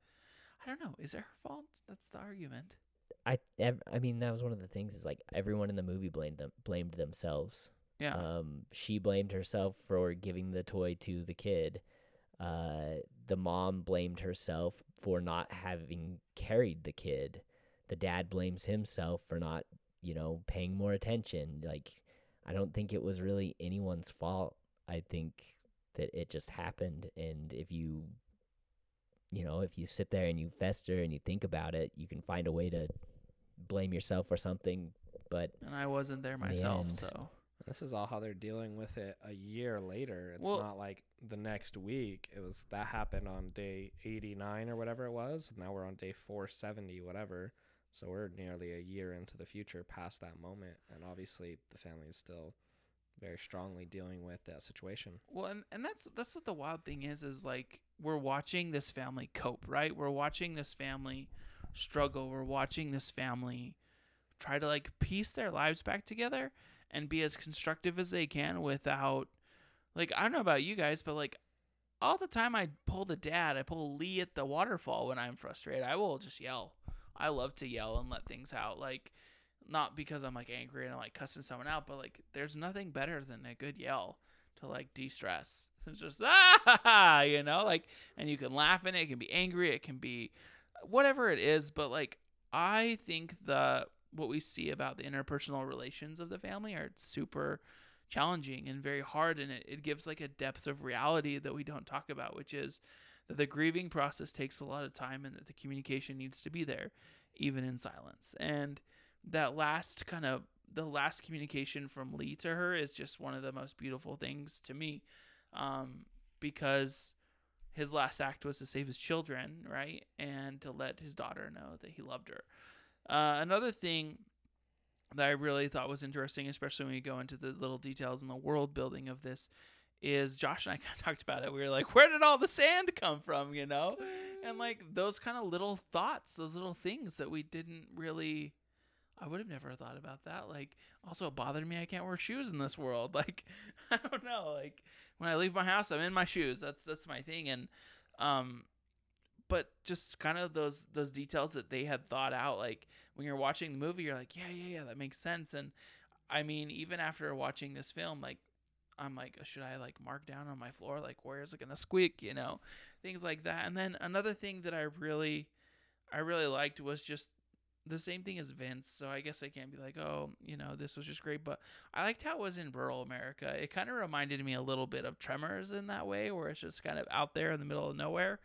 I don't know. Is it her fault? That's the argument. I I mean that was one of the things is like everyone in the movie blamed them blamed themselves. Yeah. Um, she blamed herself for giving the toy to the kid. Uh, the mom blamed herself for not having carried the kid. The dad blames himself for not, you know, paying more attention. Like, I don't think it was really anyone's fault. I think that it just happened. And if you, you know, if you sit there and you fester and you think about it, you can find a way to blame yourself for something. But and I wasn't there myself, end. so This is all how they're dealing with it a year later. It's Well- not like the next week. It was that happened on day 89 or whatever it was. Now we're on day 470, whatever. So we're nearly a year into the future past that moment. And obviously, the family is still very strongly dealing with that situation. Well, and, and that's that's what the wild thing is is like we're watching this family cope, right? We're watching this family struggle. We're watching this family try to like piece their lives back together and be as constructive as they can without like I don't know about you guys, but like all the time I pull the dad, I pull Lee at the waterfall when I'm frustrated. I will just yell. I love to yell and let things out. Like not because I'm like angry and I'm like cussing someone out, but like there's nothing better than a good yell to like de-stress. It's just ah, you know, like, and you can laugh in it. It can be angry. It can be whatever it is. But like, I think the what we see about the interpersonal relations of the family are super challenging and very hard, and it, it gives like a depth of reality that we don't talk about, which is that the grieving process takes a lot of time and that the communication needs to be there, even in silence. And that last kind of the last communication from Lee to her is just one of the most beautiful things to me, um, because his last act was to save his children, right, and to let his daughter know that he loved her. Uh, another thing that I really thought was interesting, especially when you go into the little details and the world building of this, is Josh and I kind of talked about it. We were like, where did all the sand come from, you know? And like those kind of little thoughts, those little things that we didn't really I would have never thought about that. Like, also it bothered me I can't wear shoes in this world. Like, I don't know. Like, when I leave my house, I'm in my shoes. That's that's my thing. And, um, but just kind of those those details that they had thought out. Like when you're watching the movie, you're like, yeah, yeah, yeah, that makes sense. And I mean, even after watching this film, like, I'm like, should I like mark down on my floor? Like, where is it gonna squeak? You know, things like that. And then another thing that I really, I really liked was just the same thing as Vince, so I guess I can't be like, oh, you know, this was just great. But I liked how it was in rural America. It kind of reminded me a little bit of Tremors in that way, where it's just kind of out there in the middle of nowhere.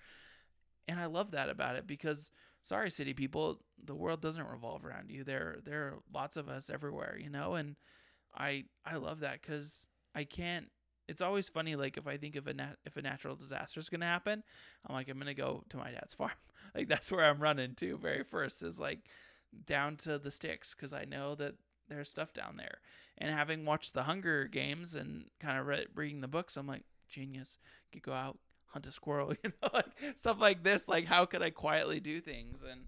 And I love that about it because, sorry, city people, the world doesn't revolve around you. There, there are lots of us everywhere, you know. And I, I love that because I can't. It's always funny, like if I think of a nat- if a natural disaster is gonna happen, I'm like, I'm gonna go to my dad's farm. like that's where I'm running to very first is like down to the sticks because I know that there's stuff down there. And having watched the Hunger Games and kind of re- reading the books, I'm like, genius. Could go out, hunt a squirrel, you know, like stuff like this. Like, how could I quietly do things? And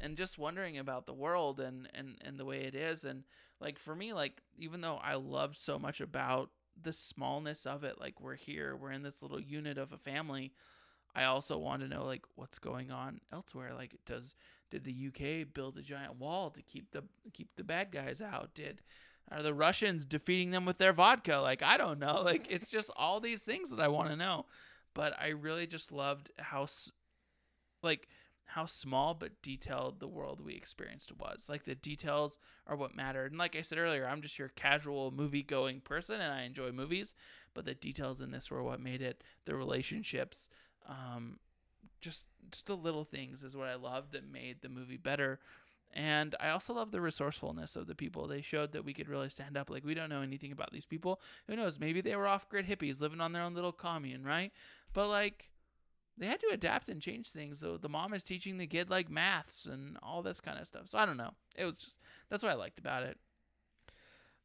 and just wondering about the world and and and the way it is. And like for me, like even though I love so much about the smallness of it, like we're here, we're in this little unit of a family. I also want to know like what's going on elsewhere. Like, does did the UK build a giant wall to keep the keep the bad guys out? Did are the Russians defeating them with their vodka? Like, I don't know. Like, it's just all these things that I want to know. But I really just loved how, like, how small but detailed the world we experienced was. Like, the details are what mattered. And like I said earlier, I'm just your casual movie going person and I enjoy movies. But the details in this were what made it. The relationships, um, just just the little things is what I loved that made the movie better. And I also love the resourcefulness of the people. They showed that we could really stand up. Like we don't know anything about these people. Who knows? Maybe they were off-grid hippies living on their own little commune, right? But like they had to adapt and change things. So the mom is teaching the kid like maths and all this kind of stuff. So I don't know. It was just that's what I liked about it.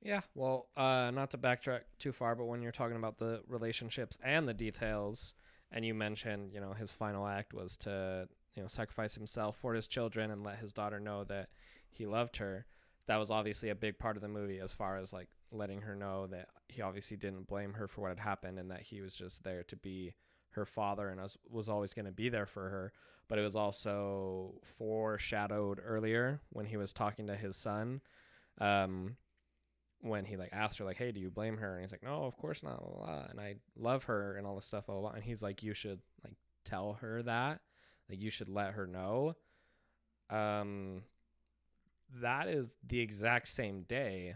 Yeah, well, uh, not to backtrack too far, but when you're talking about the relationships and the details, and you mentioned, you know, his final act was to, you know, sacrifice himself for his children and let his daughter know that he loved her. That was obviously a big part of the movie, as far as like letting her know that he obviously didn't blame her for what had happened and that he was just there to be her father and was, was always going to be there for her. But it was also foreshadowed earlier when he was talking to his son. Um, when he like asked her like, "Hey, do you blame her?" and he's like, "No, of course not." Blah, blah. And I love her and all this stuff. Blah, blah. And he's like, "You should like tell her that. Like you should let her know." Um, that is the exact same day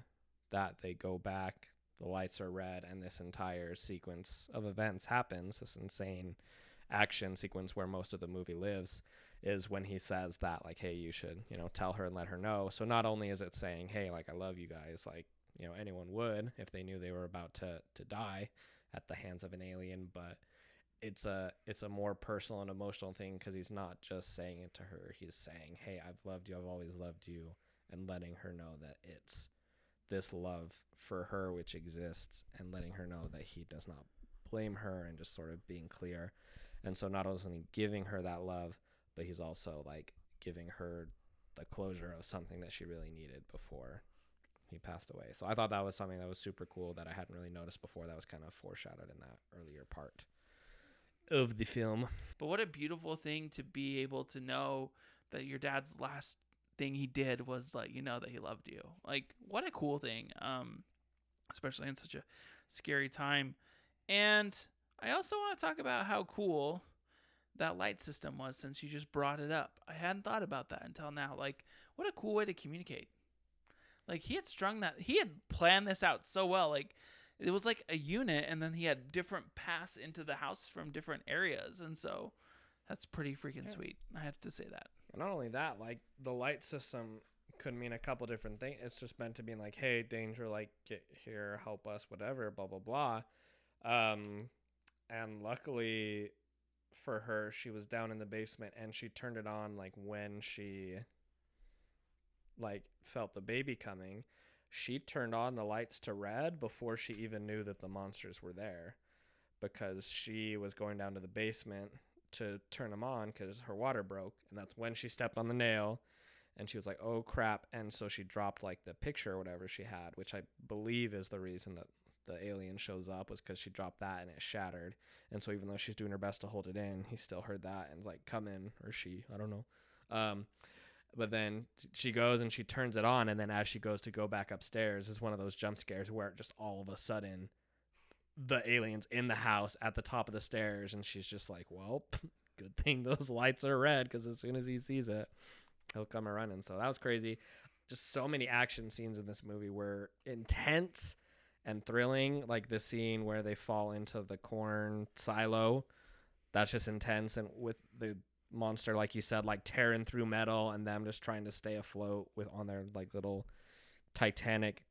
that they go back. The lights are red, and this entire sequence of events happens. This insane action sequence where most of the movie lives is when he says that like hey you should you know tell her and let her know so not only is it saying hey like i love you guys like you know anyone would if they knew they were about to to die at the hands of an alien but it's a it's a more personal and emotional thing because he's not just saying it to her. He's saying hey i've loved you. I've always loved you and letting her know that it's this love for her which exists and letting her know that he does not blame her and just sort of being clear. And so not only giving her that love but he's also like giving her the closure of something that she really needed before he passed away. So I thought that was something that was super cool that I hadn't really noticed before. That was kind of foreshadowed in that earlier part of the film. But what a beautiful thing to be able to know that your dad's last thing he did was let you know that he loved you. Like what a cool thing. Um especially in such a scary time. And I also want to talk about how cool that light system was since you just brought it up. I hadn't thought about that until now. Like what a cool way to communicate. Like he had strung that he had planned this out so well. Like it was like a unit and then he had different paths into the house from different areas and so that's pretty freaking Yeah. sweet. I have to say that. And not only that, like the light system could mean a couple different things. It's just meant to be like, hey, danger, like get here, help us, whatever, blah blah blah. Um, and luckily for her, she was down in the basement and she turned it on like when she like felt the baby coming. She turned on the lights to red before she even knew that the monsters were there because she was going down to the basement to turn them on because her water broke and that's when she stepped on the nail and she was like oh crap and so she dropped like the picture or whatever she had which i believe is the reason that the alien shows up was because she dropped that and it shattered and so even though she's doing her best to hold it in he still heard that and like come in or she i don't know um but then she goes and she turns it on and then as she goes to go back upstairs is one of those jump scares where just all of a sudden the aliens in the house at the top of the stairs and she's just like well good thing those lights are red because as soon as he sees it he'll come a running. So that was crazy. Just so many action scenes in this movie were intense and thrilling like the scene where they fall into the corn silo. That's just intense and with the monster like you said like tearing through metal and them just trying to stay afloat with on their like little titanic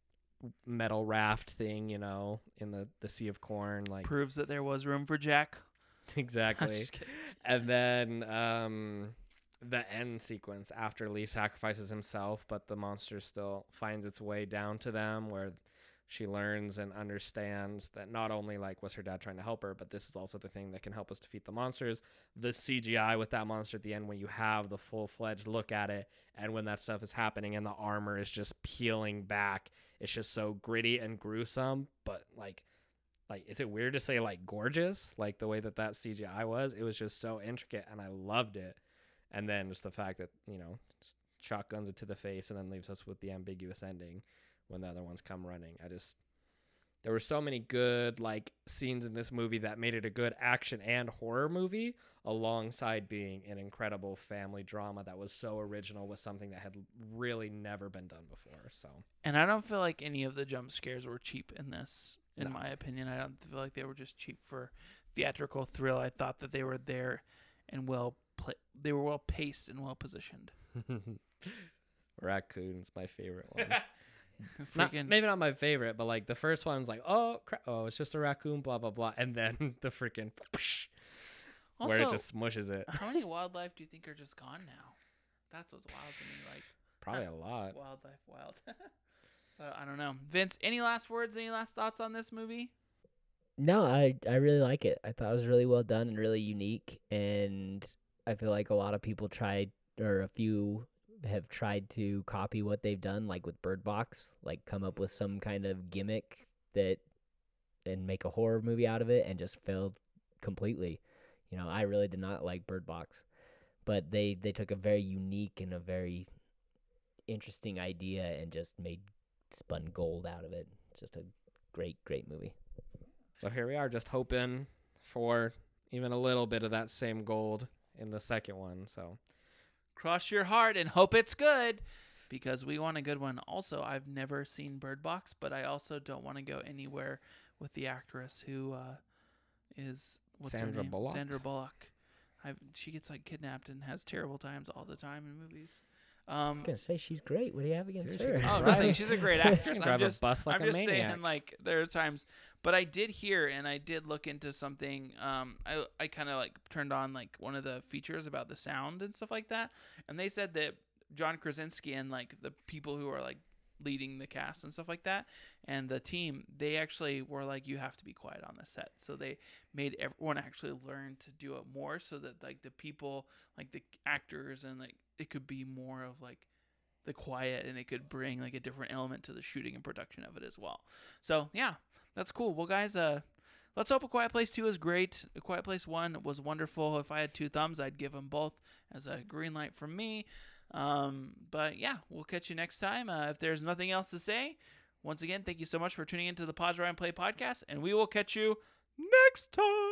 metal raft thing you know in the the sea of corn like Proves that there was room for Jack. Exactly and then um the end sequence after Lee sacrifices himself, but the monster still finds its way down to them where she learns and understands that not only like was her dad trying to help her, but this is also the thing that can help us defeat the monsters. The CGI with that monster at the end when you have the full fledged look at it and when that stuff is happening and the armor is just peeling back, it's just so gritty and gruesome, but like like is it weird to say like gorgeous? Like the way that that cgi was it was just so intricate and i loved it. And then just the fact that you know shotguns it to the face and then leaves us with the ambiguous ending when the other ones come running i just there were so many good like scenes in this movie that made it a good action and horror movie alongside being an incredible family drama that was so original with something that had really never been done before so And I don't feel like any of the jump scares were cheap in this. In No. my opinion, I don't feel like they were just cheap for theatrical thrill. I thought that they were there and well pla They were well paced and well positioned. raccoon's my favorite one Not- Freaking maybe not my favorite, but like the first one's like, oh, cra- oh, it's just a raccoon, blah blah blah, and then the freaking also, where it just smushes it. how many wildlife do you think are just gone now? That's what's wild to me. Like Probably a lot. wildlife, wild. uh, I don't know. Vince, any last words? Any last thoughts on this movie? No, I I really like it. I thought it was really well done and really unique, and I feel like a lot of people tried, or a few have tried to copy what they've done, like with Bird Box, like come up with mm-hmm. some kind of gimmick that, and make a horror movie out of it, and just failed completely. You know, I really did not like Bird Box, but they they took a very unique and a very interesting idea and just made spun gold out of it. It's just a great great movie. So here we are, just hoping for even a little bit of that same gold in the second one. So Cross your heart and hope it's good because we want a good one. Also, I've never seen Bird Box, but I also don't want to go anywhere with the actress who uh, is what's her Sandra name? Bullock? Sandra Bullock. I've, she gets like kidnapped and has terrible times all the time in movies. Um, was gonna say she's great. What do you have against her? can Oh, nothing. She's a great she actress. can I'm drive just, a bus like I'm a just saying, like there are times, but I did hear and I did look into something. Um, I I kind of like turned on like one of the features about the sound and stuff like that, and they said that John Krasinski and like the people who are like leading the cast and stuff like that and the team they actually were like you have to be quiet on the set so they made everyone actually learn to do it more so that like the people like the actors and like it could be more of like the quiet and it could bring like a different element to the shooting and production of it as well. So yeah, that's cool. Well guys, uh let's hope A Quiet Place 2 is great. A Quiet Place 1 was wonderful. If I had two thumbs, I'd give them both as a green light from me. Um, but yeah, we'll catch you next time. Uh, if there's nothing else to say, once again, thank you so much for tuning into the Pause Rewind Play podcast, and we will catch you next time.